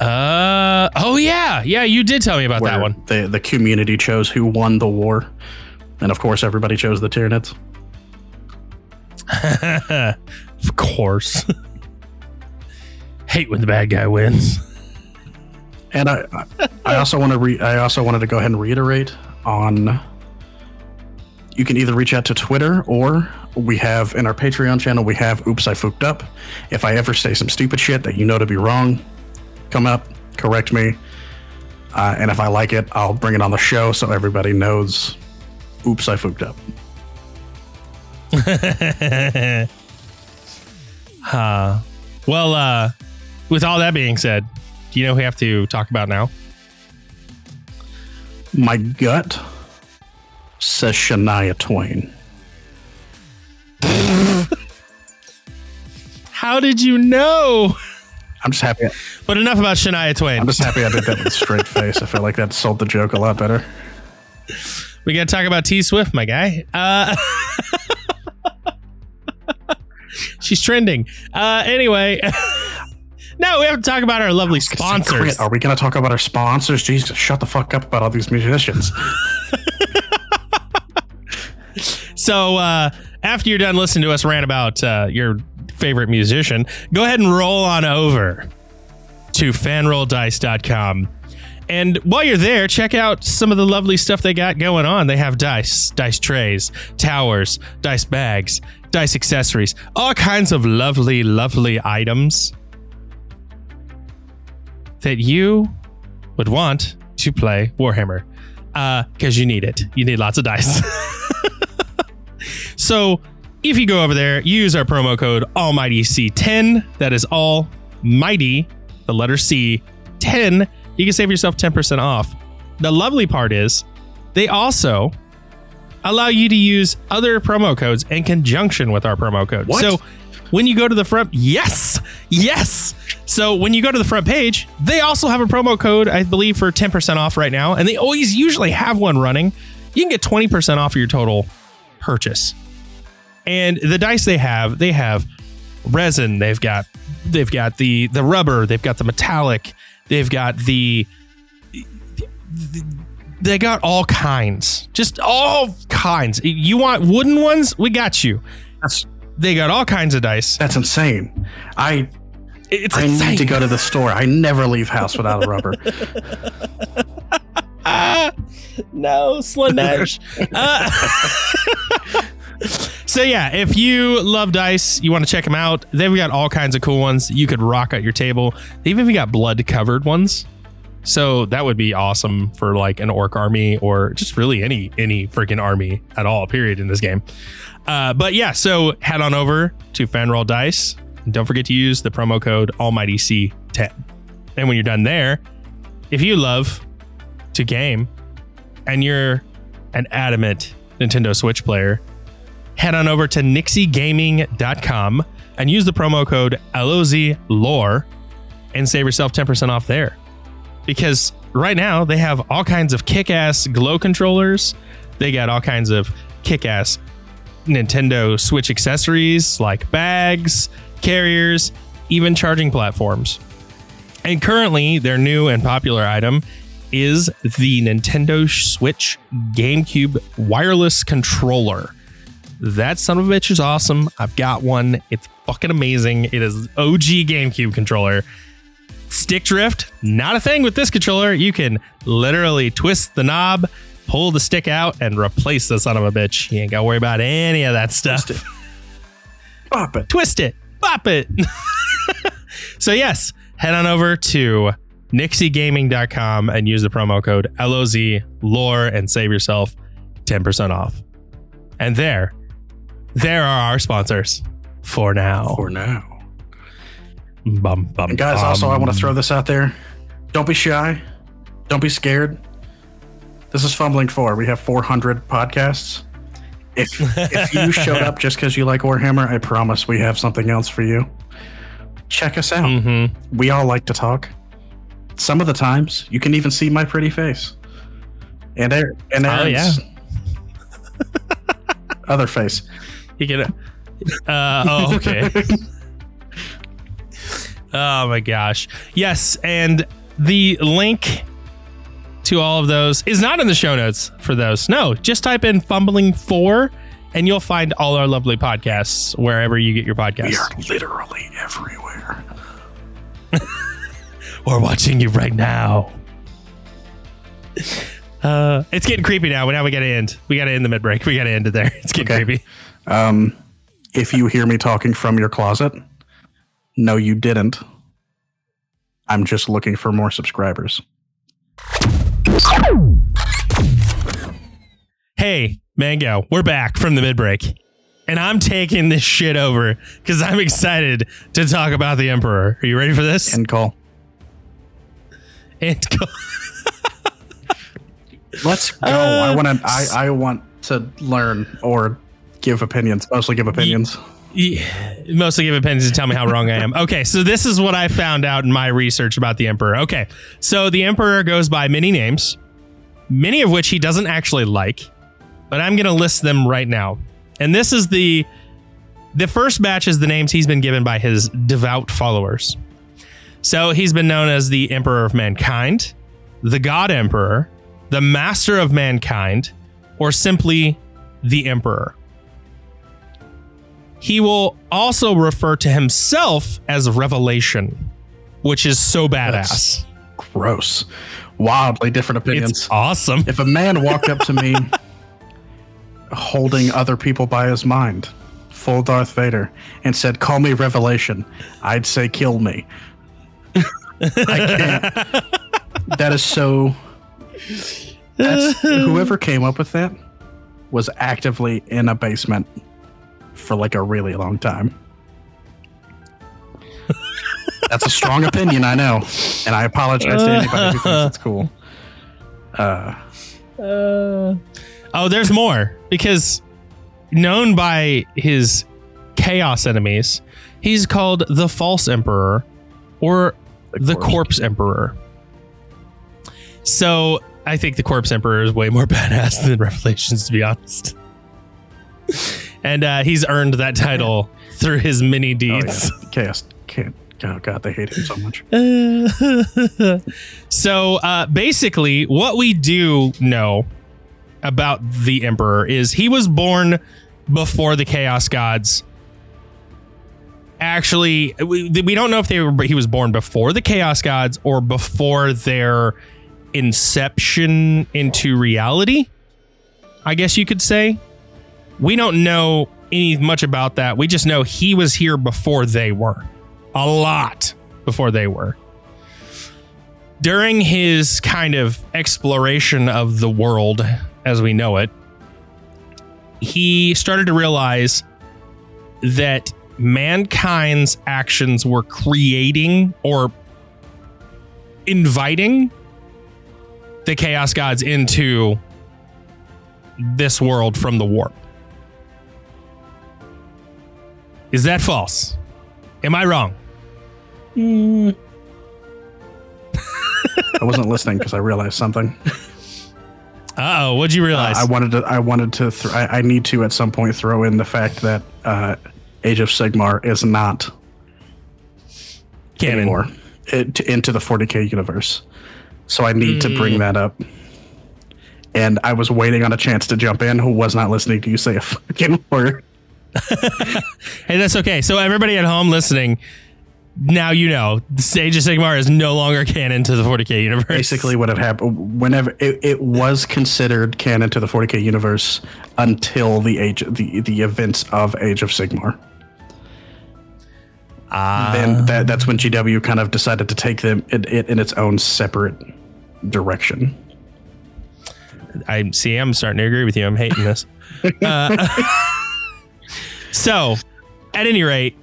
I? Uh oh yeah, yeah, you did tell me about Where that one. The the community chose who won the war, and of course everybody chose the Tyranids. [laughs] of course. Hate when the bad guy wins. And I, I also want to re- I also wanted to go ahead and reiterate on. You can either reach out to Twitter or we have in our Patreon channel we have Oops I Fooked Up. If I ever say some stupid shit that you know to be wrong, come up, correct me, uh, and if I like it, I'll bring it on the show so everybody knows. Oops I Fooked Up. [laughs] uh, well, uh, with all that being said, do you know who we have to talk about now? My gut says Shania Twain. How did you know? I'm just happy. But enough about Shania Twain. I'm just happy I did that with a straight face. I feel like that sold the joke a lot better. We got to talk about T Swift, my guy. Uh, [laughs] she's trending. Uh, anyway. [laughs] No, we have to talk about our lovely sponsors. Are we going to talk about our sponsors? Jesus, shut the fuck up about all these musicians. [laughs] so, uh, after you're done listening to us rant about uh, your favorite musician, go ahead and roll on over to fanrolldice.com. And while you're there, check out some of the lovely stuff they got going on. They have dice, dice trays, towers, dice bags, dice accessories, all kinds of lovely, lovely items that you would want to play Warhammer because uh, you need it. You need lots of dice. [laughs] so if you go over there, use our promo code Almighty C10. That is Almighty, the letter C, 10. You can save yourself 10% off. The lovely part is they also allow you to use other promo codes in conjunction with our promo code. What? So when you go to the front, yes, yes. So when you go to the front page, they also have a promo code, I believe, for 10% off right now. And they always usually have one running. You can get 20% off your total purchase. And the dice they have, they have resin, they've got they've got the the rubber, they've got the metallic, they've got the they got all kinds. Just all kinds. You want wooden ones? We got you. That's they got all kinds of dice. That's insane. I it's I insane. need to go to the store. I never leave house without a rubber. [laughs] [laughs] no, Slaanesh. uh, [laughs] so yeah, if you love dice, you want to check them out. They've got all kinds of cool ones you could rock at your table. They've even got blood covered ones. So that would be awesome for like an orc army or just really any any freaking army at all. Period in this game. Uh, but yeah, so head on over to Fanroll Dice. And don't forget to use the promo code Almighty C10. And when you're done there, if you love to game and you're an adamant Nintendo Switch player, head on over to nyxigaming.com and use the promo code LOZLORE and save yourself 10% off there. Because right now they have all kinds of kick ass glow controllers, they got all kinds of kick ass Nintendo Switch accessories like bags, carriers, even charging platforms. And currently, their new and popular item is the Nintendo Switch GameCube wireless controller. That son of a bitch is awesome. I've got one. It's fucking amazing. It is OG GameCube controller. Stick drift, not a thing with this controller. You can literally twist the knob, pull the stick out, and replace the son of a bitch. You ain't got to worry about any of that stuff. Twist it. Bop it. Twist it. Bop it. [laughs] so, yes, head on over to nyxigaming.com and use the promo code LOZ lore and save yourself 10% off. And there, there are our sponsors for now. For now. Bum, bum, And guys, also, I want to throw this out there. Don't be shy. Don't be scared. This is Fumbling 4. We have 400 podcasts. if if you [laughs] showed up just because you like Warhammer, I promise we have something else for you. Check us out. Mm-hmm. We all like to talk. Some of the times, you can even see my pretty face. And Aaron, and Oh, Aaron's [laughs] other face. You get it. Uh, oh, okay. oh my gosh. Yes, and the link to all of those is not in the show notes for those. No, just type in fumbling four and you'll find all our lovely podcasts wherever you get your We podcasts. are literally everywhere. [laughs] We're watching you right now. Uh, it's getting creepy now. Now we gotta end. We gotta end the mid break. We gotta end it there. It's getting Okay. creepy. Um, if you hear me talking from your closet, no, you didn't. I'm just looking for more subscribers. Hey, Mango, we're back from the midbreak. And I'm taking this shit over because I'm excited to talk about the Emperor. Are you ready for this? End call. And call. Let's go. Uh, I want to. I, [laughs] I want to learn or give opinions. Mostly give opinions. Yeah, mostly give opinions and tell me how wrong I am. Okay, so this is what I found out in my research about the Emperor. Okay, so the Emperor goes by many names, many of which he doesn't actually like, but I'm going to list them right now. And this is the the first batch is the names he's been given by his devout followers. So he's been known as the Emperor of Mankind, the God Emperor, the Master of Mankind, or simply the Emperor. He will also refer to himself as Revelation, which is so badass. That's gross. Wildly different opinions. It's awesome. if a man walked up to me [laughs] holding other people by his mind, full Darth Vader, and said, Call me Revelation, I'd say, Kill me. I can't. [laughs] That is so. That's, [laughs] whoever came up with that was actively in a basement for like a really long time. That's a strong [laughs] opinion, I know. And I apologize to anybody who thinks it's cool. [laughs] Uh, Oh, there's more because known by his chaos enemies, he's called the False Emperor or the, corpse. Corpse Emperor. So I think the Corpse Emperor is way more [laughs] badass than Revelations, to be honest. And uh, he's earned that title through his many Oh, deeds. yeah. [laughs] Chaos can't. Oh God, they hate him so much. [laughs] so uh, basically, what we do know about the Emperor is he was born before the Chaos Gods. Actually, we, we don't know if they were he was born before the Chaos Gods or before their inception into reality. I guess you could say. We don't know any much about that. We just know he was here before they were. A lot before they were during his kind of exploration of the world as we know it, he started to realize that mankind's actions were creating or inviting the chaos gods into this world from the warp. Is that false? Am I wrong? I wasn't listening because I realized something. Uh oh, what'd you realize? I wanted to. I wanted to. Th- I, I need to at some point throw in the fact that uh, Age of Sigmar is not Canon. anymore it, into the 40k universe. So I need to bring that up. And I was waiting on a chance to jump in. Who was not listening to you say a [laughs] fucking word? [laughs] Hey, that's okay. So everybody at home listening, now you know the Sage of Sigmar is no longer canon to the 40k universe. Basically, what had happened whenever it, it was considered canon to the 40k universe until the age the the events of Age of Sigmar. Ah. then that that's when GW kind of decided to take them it, it in its own separate direction. I see. I'm starting to agree with you. I'm hating this. [laughs] Uh, [laughs] so, at any rate,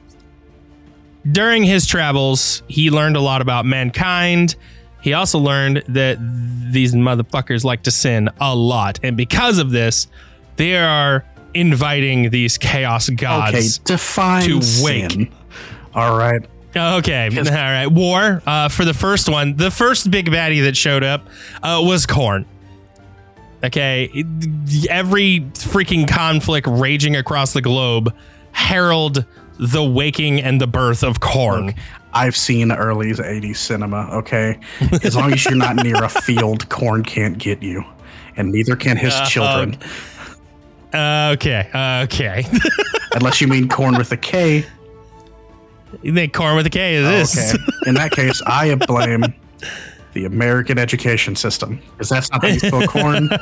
during his travels, he learned a lot about mankind. He also learned that these motherfuckers like to sin a lot, and because of this, they are inviting these chaos Okay, gods. define to sin. All right. Okay, [laughs] all right. War uh, for the first one. The first big baddie that showed up uh, was Khorne. Okay, every freaking conflict raging across the globe herald the waking and the birth of Khorne. I've seen early 80s cinema, okay? As long as you're not near a [laughs] field, corn can't get you. And neither can his Uh, uh children. Uh, okay, uh, okay. [laughs] Unless you mean corn with a K. you think Corn with a K is this? Okay. In that case, I [laughs] blame the American education system. Because that's not how you spell corn. [laughs]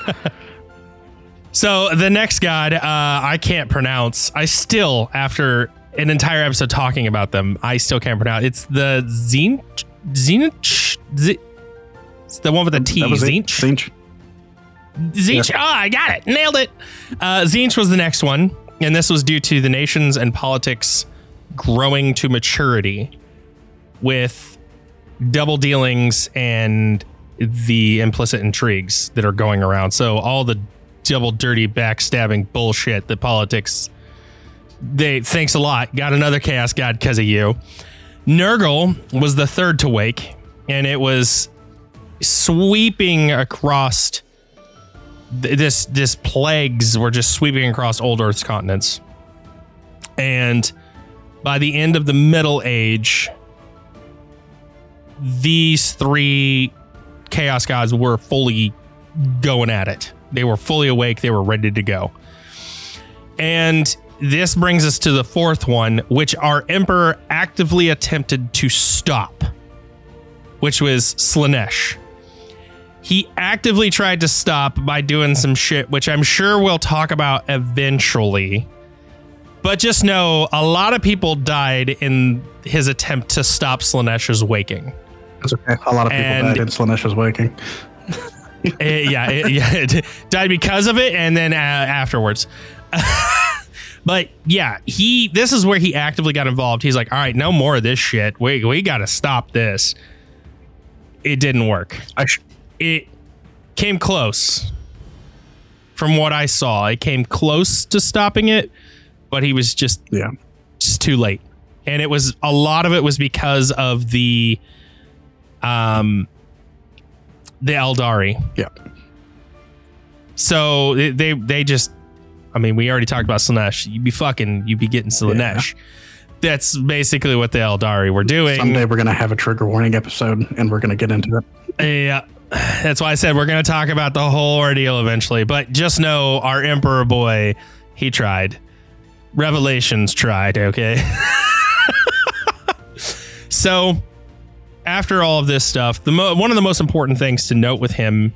So the next god, uh, I can't pronounce. I still, after an entire episode talking about them, I still can't pronounce. It's the Zinch, Zinch, Z- it's the one with the T. That was it. Zinch, Zinch. Zinch. Oh, I got it, nailed it. Uh, Zinch was the next one, and this was due to the nations and politics growing to maturity with double dealings and the implicit intrigues that are going around. So all the double dirty backstabbing bullshit that politics they thanks a lot. Got another chaos god because of you. Nurgle was the third to wake, and it was sweeping across th- this this plagues were just sweeping across old Earth's continents. And by the end of the Middle Age, these three chaos gods were fully going at it. They were fully awake, they were ready to go. And this brings us to the fourth one, which our emperor actively attempted to stop, which was Slaanesh. He actively tried to stop by doing some shit, which I'm sure we'll talk about eventually. But just know a lot of people died in his attempt to stop Slaanesh's waking. That's okay. A lot of people And- died in Slaanesh waking. [laughs] Eh, yeah, it, yeah, it died because of it, and then uh, afterwards. [laughs] but yeah, he. This is where he actively got involved. He's like, "All right, no more of this shit. We we got to stop this." It didn't work. I sh- It came close. From what I saw, it came close to stopping it, but he was just yeah. just too late. And it was a lot of it was because of the um the Eldari. Yeah. So they they, they just I mean, we already talked about Slaanesh. You'd be fucking you'd be getting Slaanesh. That's basically what the Eldari were doing. Someday we're going to have a trigger warning episode and we're going to get into it. Yeah. That's why I said we're going to talk about the whole ordeal eventually. But just know our Emperor boy, he tried. Revelations tried, okay? [laughs] so, after all of this stuff, the mo- one of the most important things to note with him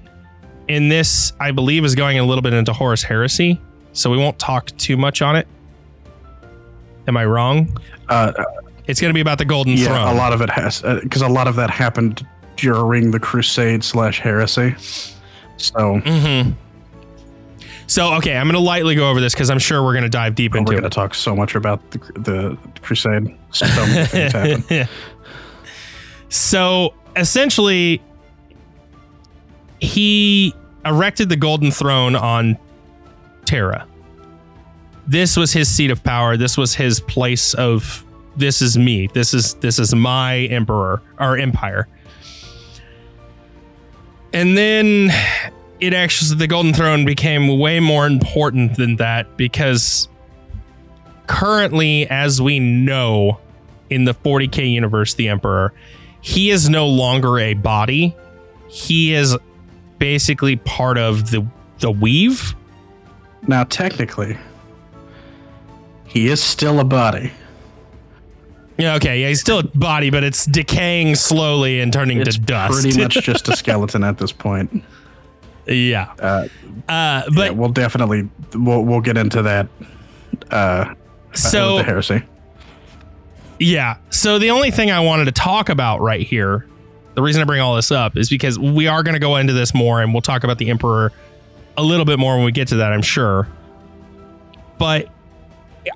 in this, I believe, is going a little bit into Horus Heresy. So, we won't talk too much on it. Am I wrong? Uh, It's going to be about the Golden yeah, Throne. a lot of it has, because a lot of that happened during the Crusade slash heresy. So Mm-hmm. So okay, I'm gonna lightly go over this because I'm sure we're gonna dive deep into we're going to talk so much about the, the Crusade. So many things [laughs] happen. [laughs] so essentially, he erected the golden throne on Terra. This was his seat of power. This was his place of this is me. This is this is my emperor or empire. And then it actually the golden throne became way more important than that because currently as we know in the 40k universe the emperor he is no longer a body he is basically part of the the weave Now, technically, he is still a body. yeah okay yeah he's still a body but it's decaying slowly and turning It's to dust pretty much [laughs] just a skeleton at this point. yeah Uh, uh but but we'll definitely we'll, we'll get into that. Uh, so with the heresy. Yeah. So the only thing I wanted to talk about right here, the reason I bring all this up is because we are going to go into this more and we'll talk about the Emperor a little bit more when we get to that, I'm sure. But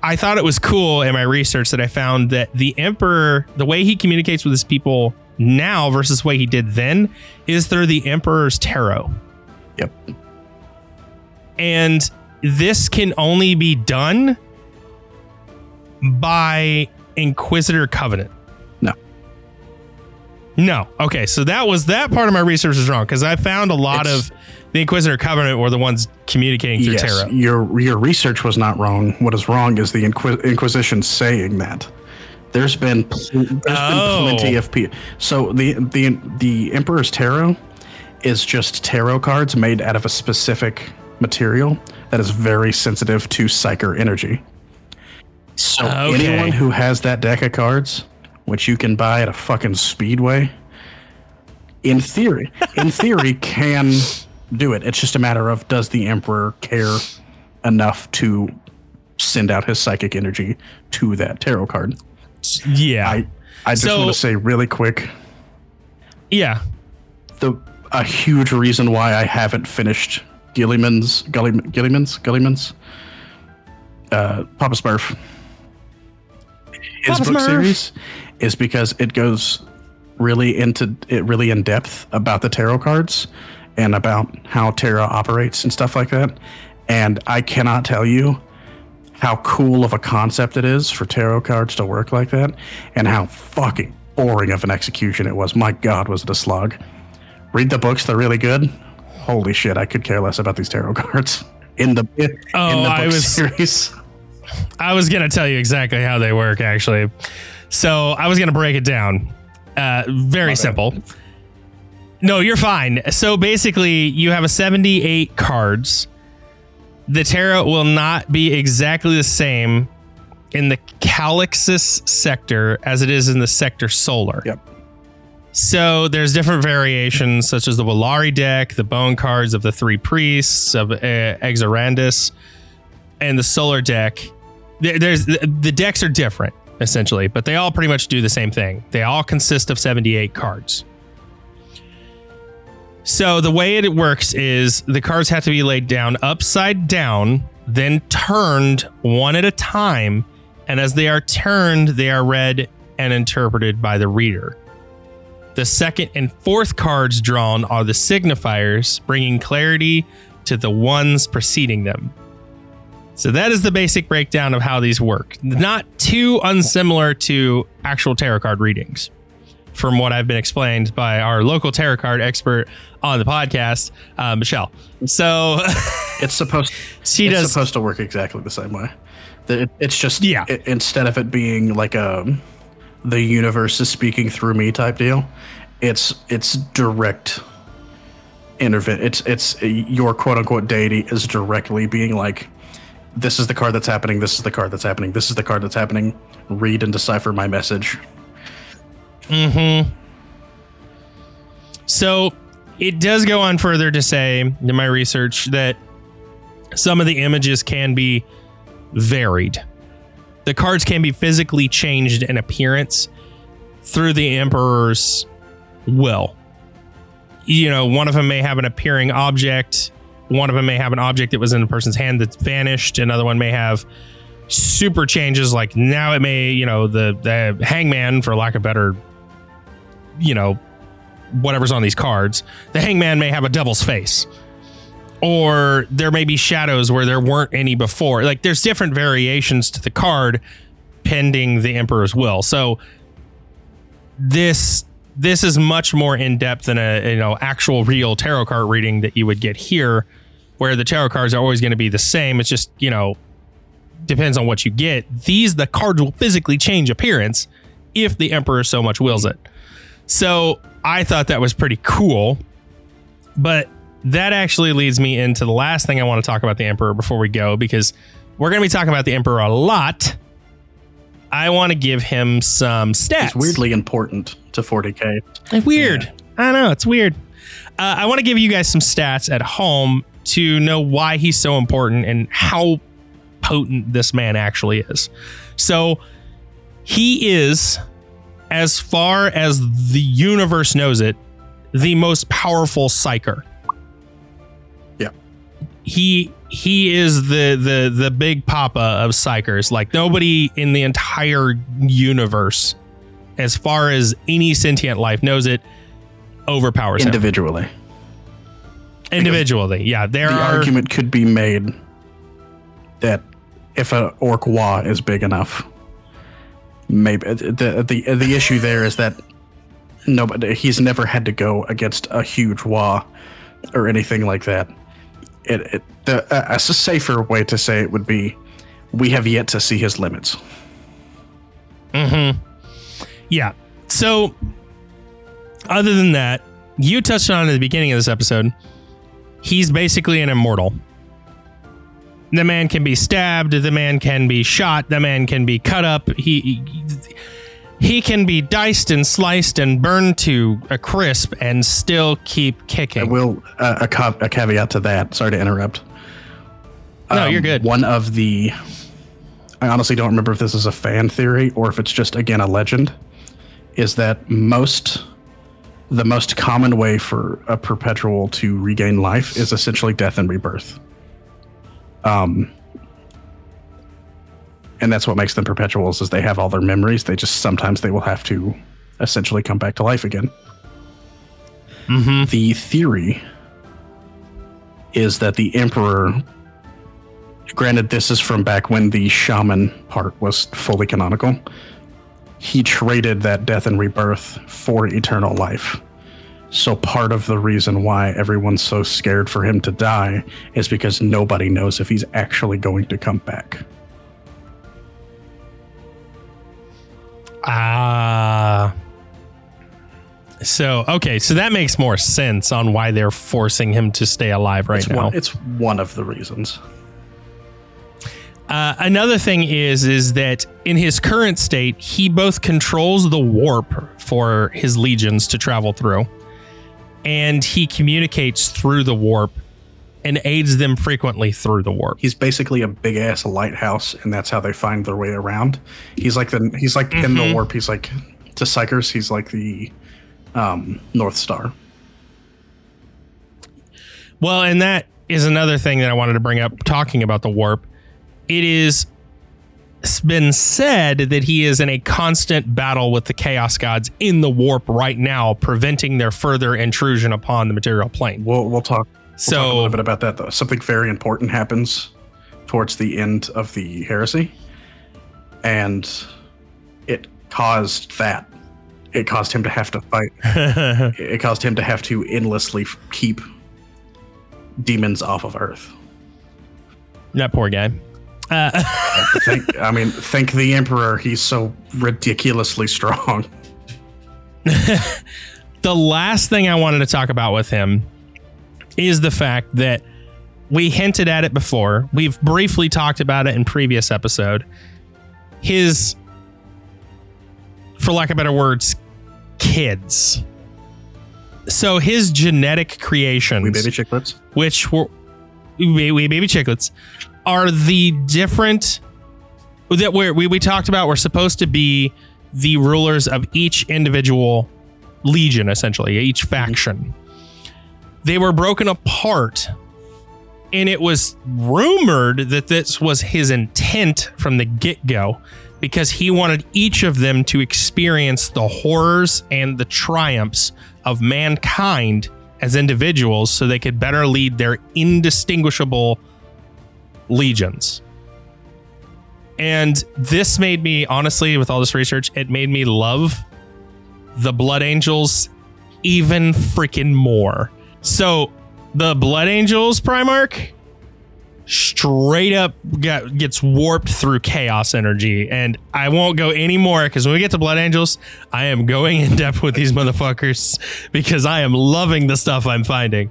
I thought it was cool in my research that I found that the Emperor, the way he communicates with his people now versus the way he did then, is through the Emperor's tarot. Yep. And this can only be done by Inquisitor Covenant. No. No. Okay, so that was that part of my research was wrong because I found a lot It's- of the Inquisitor Covenant were the ones communicating through yes, Terra. your your research was not wrong. What is wrong is the Inquis- Inquisition saying that. There's been pl- there's Oh. been plenty oh. of people. So the the the Emperor's Tarot is just tarot cards made out of a specific material that is very sensitive to psyker energy. So Okay. anyone who has that deck of cards, which you can buy at a fucking speedway, in theory, in theory, [laughs] can do it. It's just a matter of does the Emperor care enough to send out his psychic energy to that tarot card? Yeah. I I just So- want to say really quick yeah. the a huge reason why I haven't finished Guilliman's Gully, Guilliman's Guilliman's uh, Papa Smurf. His Papa book Smurf. series is because it goes really into it really in depth about the tarot cards and about how tarot operates and stuff like that. And I cannot tell you how cool of a concept it is for tarot cards to work like that and how fucking boring of an execution it was. My god, was it a slog. Read the books, they're really good. Holy shit, I could care less about these tarot [laughs] cards. In the in Oh, the book I was- series. I was gonna tell you exactly how they work, actually. So I was gonna break it down. Uh, very simple. No, you're fine. So basically, you have a 78 cards. The tarot will not be exactly the same in the Calixis sector as it is in the sector solar. Yep. So there's different variations, such as the Wallari deck, the bone cards of the three priests of uh, Exorandus, and the solar deck. There- There's the decks are different essentially, but they all pretty much do the same thing. They all consist of 78 cards. So the way it works is the cards have to be laid down upside down, then turned one at a time, and as they are turned, they are read and interpreted by the reader. The second and fourth cards drawn are the signifiers, bringing clarity to the ones preceding them. So that is the basic breakdown of how these work. Not too unsimilar to actual tarot card readings, from what I've been explained by our local tarot card expert on the podcast, uh, Michelle. So [laughs] It's supposed she it's does. supposed to work exactly the same way. It- it's just Yeah. it- instead of it being like a the universe is speaking through me type deal, it's it's direct intervent. It's it's your quote unquote deity is directly being like, this is the card that's happening. This is the card that's happening. This is the card that's happening. Read and decipher my message. Mm-hmm. So it does go on further to say in my research that some of the images can be varied. The cards can be physically changed in appearance through the Emperor's will. You know, one of them may have an appearing object, one of them may have an object that was in a person's hand that's vanished, another one may have super changes like now it may, you know, the the hangman for lack of better you know, whatever's on these cards, the hangman may have a devil's face. Or there may be shadows where there weren't any before. Like there's different variations to the card pending the emperor's will. So this this is much more in depth than a you know actual real tarot card reading that you would get here where the tarot cards are always going to be the same. It's just, you know, depends on what you get. These the cards will physically change appearance if the emperor so much wills it. So I thought that was pretty cool. But that actually leads me into the last thing I want to talk about the Emperor before we go, because we're going to be talking about the Emperor a lot. I want to give him some stats. It's weirdly important to 40k. Like, weird. I know it's weird. Uh, I want to give you guys some stats at home to know why he's so important and how potent this man actually is. So he is, as far as the universe knows it, the most powerful psyker. Yeah. He he is the the the big papa of psykers. Like nobody in the entire universe, as far as any sentient life knows it, overpowers him Individually. individually. Yeah, there the are. argument could be made that if an orc Waaagh is big enough, maybe uh, the the uh, the issue there is that nobody he's never had to go against a huge Waaagh or anything like that. It, it the, a, a safer way to say it would be we have yet to see his limits. Mm-hmm. Yeah. So, other than that, you touched on at the beginning of this episode. He's basically an immortal. The man can be stabbed. The man can be shot. The man can be cut up. He he, can be diced and sliced and burned to a crisp and still keep kicking. I will uh, a, ca- a caveat to that. Sorry to interrupt. No, you're good. One of the I honestly don't remember if this is a fan theory or if it's just again a legend, is that most the most common way for a perpetual to regain life is essentially death and rebirth. Um and that's what makes them perpetuals is they have all their memories. They just sometimes they will have to essentially come back to life again. Mm-hmm. The theory is that the emperor granted this is from back when the shaman part was fully canonical he traded that death and rebirth for eternal life so part of the reason why everyone's so scared for him to die is because nobody knows if he's actually going to come back Ah. so okay, so that makes more sense on why they're forcing him to stay alive right it's now. one, it's one of the reasons Uh, another thing is is that in his current state, he both controls the warp for his legions to travel through, and he communicates through the warp and aids them frequently through the warp. he's basically a big ass lighthouse and that's how they find their way around he's like the he's like in the Mhm. warp he's like to psykers he's like the um north star Well, and that is another thing that I wanted to bring up talking about the warp. It is it's been said that he is in a constant battle with the chaos gods in the warp right now, preventing their further intrusion upon the material plane. we'll we'll talk We'll talk a little bit about that though. Something very important happens towards the end of the heresy, and it caused that. It caused him to have to fight. [laughs] It caused him to have to endlessly keep demons off of Earth. that poor guy. Uh, [laughs] Thank, I mean, thank the Emperor. He's so ridiculously strong. [laughs] the last thing I wanted to talk about with him is the fact that we hinted at it before. We've briefly talked about it in previous episode. His, for lack of better words, kids. So his genetic creations, We baby chicklets. which were we, we baby chicklets, are the different that we we we talked about. Were supposed to be the rulers of each individual legion, essentially each faction. They were broken apart, and it was rumored that this was his intent from the get go, because he wanted each of them to experience the horrors and the triumphs of mankind as individuals so they could better lead their indistinguishable legions. And this made me, honestly, with all this research, it made me love the Blood Angels even freaking more. So, the Blood Angels Primarch straight up gets warped through chaos energy. And I won't go any more because when we get to Blood Angels, I am going [laughs] in depth with these motherfuckers because I am loving the stuff I'm finding.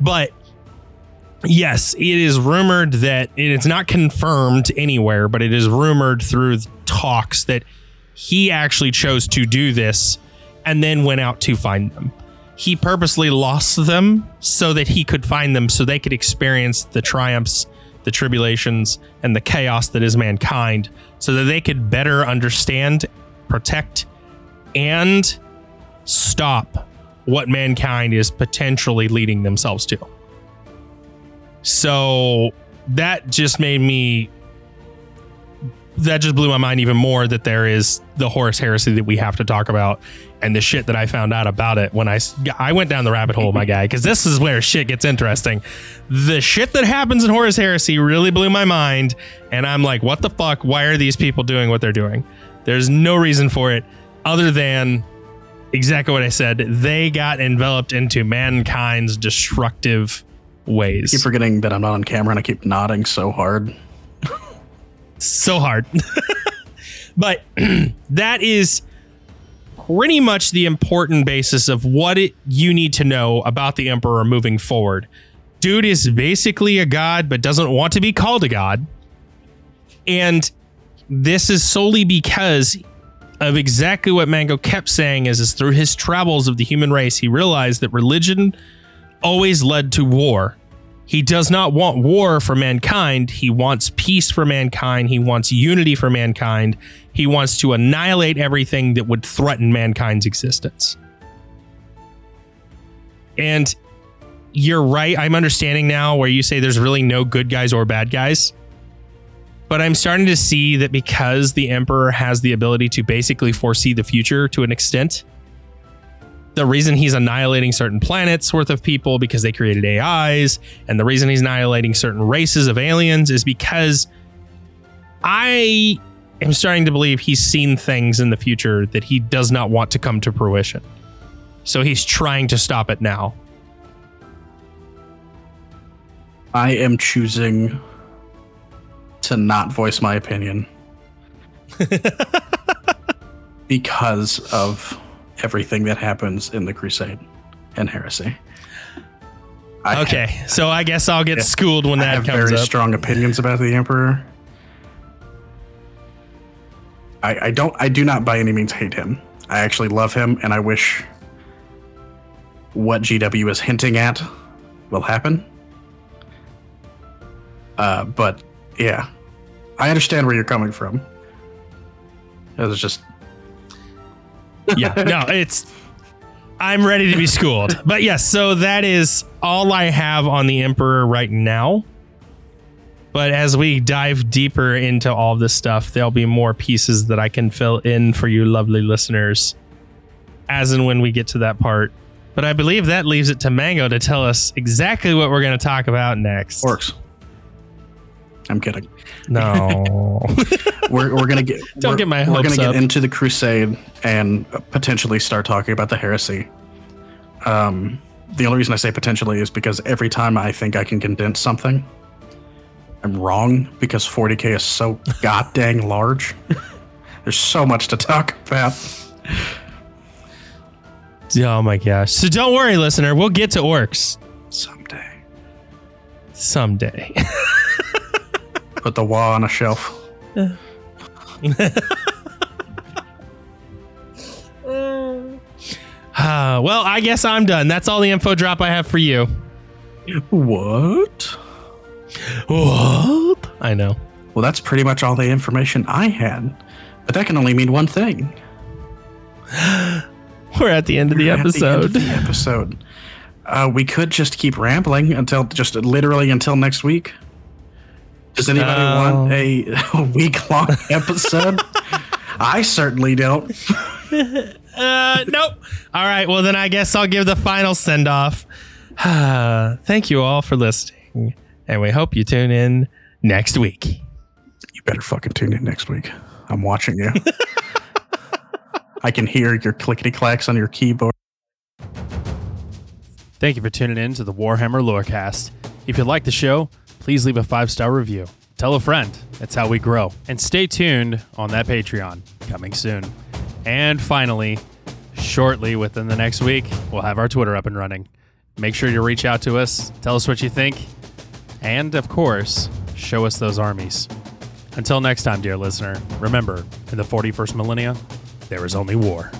But yes, it is rumored that it's not confirmed anywhere, but it is rumored through talks that he actually chose to do this and then went out to find them. He purposely lost them so that he could find them so they could experience the triumphs, the tribulations, and the chaos that is mankind so that they could better understand, protect, and stop what mankind is potentially leading themselves to. So that just made me that just blew my mind even more that there is the Horus heresy that we have to talk about and the shit that I found out about it when I I went down the rabbit hole, my [laughs] guy, because this is where shit gets interesting. The shit that happens in Horus heresy really blew my mind, and I'm like, what the fuck? Why are these people doing what they're doing? There's no reason for it other than exactly what I said. They got enveloped into mankind's destructive ways. keep forgetting that I'm not on camera and I keep nodding so hard. [laughs] so hard. [laughs] but [clears throat] that is pretty much the important basis of what it, you need to know about the Emperor moving forward. Dude is basically a god, but doesn't want to be called a god. And this is solely because of exactly what Mango kept saying is, is through his travels of the human race, he realized that religion always led to war. He does not want war for mankind. He wants peace for mankind. He wants unity for mankind. He wants to annihilate everything that would threaten mankind's existence. And you're right. I'm understanding now where you say there's really no good guys or bad guys. But I'm starting to see that because the Emperor has the ability to basically foresee the future to an extent, the reason he's annihilating certain planets worth of people because they created AIs, and the reason he's annihilating certain races of aliens is because I am starting to believe he's seen things in the future that he does not want to come to fruition. So he's trying to stop it now. I am choosing to not voice my opinion [laughs] because of everything that happens in the Crusade and Heresy. I Okay, so I guess I'll get Yeah. schooled when I that have comes very up. strong opinions about the Emperor. I, I don't. I do not by any means hate him. I actually love him, and I wish what GW is hinting at will happen. Uh, but yeah, I understand where you're coming from. It was just yeah, no, it's. I'm ready to be schooled. But yes, so that is all I have on the Emperor right now. But as we dive deeper into all this stuff, there'll be more pieces that I can fill in for you lovely listeners as and when we get to that part. But I believe that leaves it to Mango to tell us exactly what we're going to talk about next. works. I'm kidding. No. [laughs] We're, we're gonna get Don't we're- get my We're gonna get into the crusade and potentially start talking about the heresy. Um, the only reason I say potentially is because every time I think I can condense something, I'm wrong because 40k is so [laughs] goddamn large. There's so much to talk about. oh my gosh. So don't worry, listener. We'll get to orcs Someday, someday. [laughs] put the wall on a shelf. [laughs] Uh, well, I guess I'm done. That's all the info drop I have for you. What? What? I know. Well, that's pretty much all the information I had. But that can only mean one thing. [gasps] We're at the end of the We're at the end episode. of the episode. Uh, we could just keep rambling until just literally until next week. Does anybody Oh. want a, [laughs] a week long [laughs] episode? I certainly don't. [laughs] Uh, nope. All right. Well, then I guess I'll give the final send off. [sighs] Thank you all for listening, and we hope you tune in next week. You better fucking tune in next week. I'm watching you. I can hear your clickety clacks on your keyboard. Thank you for tuning in to the Warhammer Lorecast. If you like the show, please leave a five star review. Tell a friend. That's how we grow. And stay tuned on that Patreon coming soon. And finally, shortly within the next week, we'll have our Twitter up and running. Make sure you reach out to us, tell us what you think, and of course, show us those armies. Until next time, dear listener, remember, in the 41st millennia, there is only war.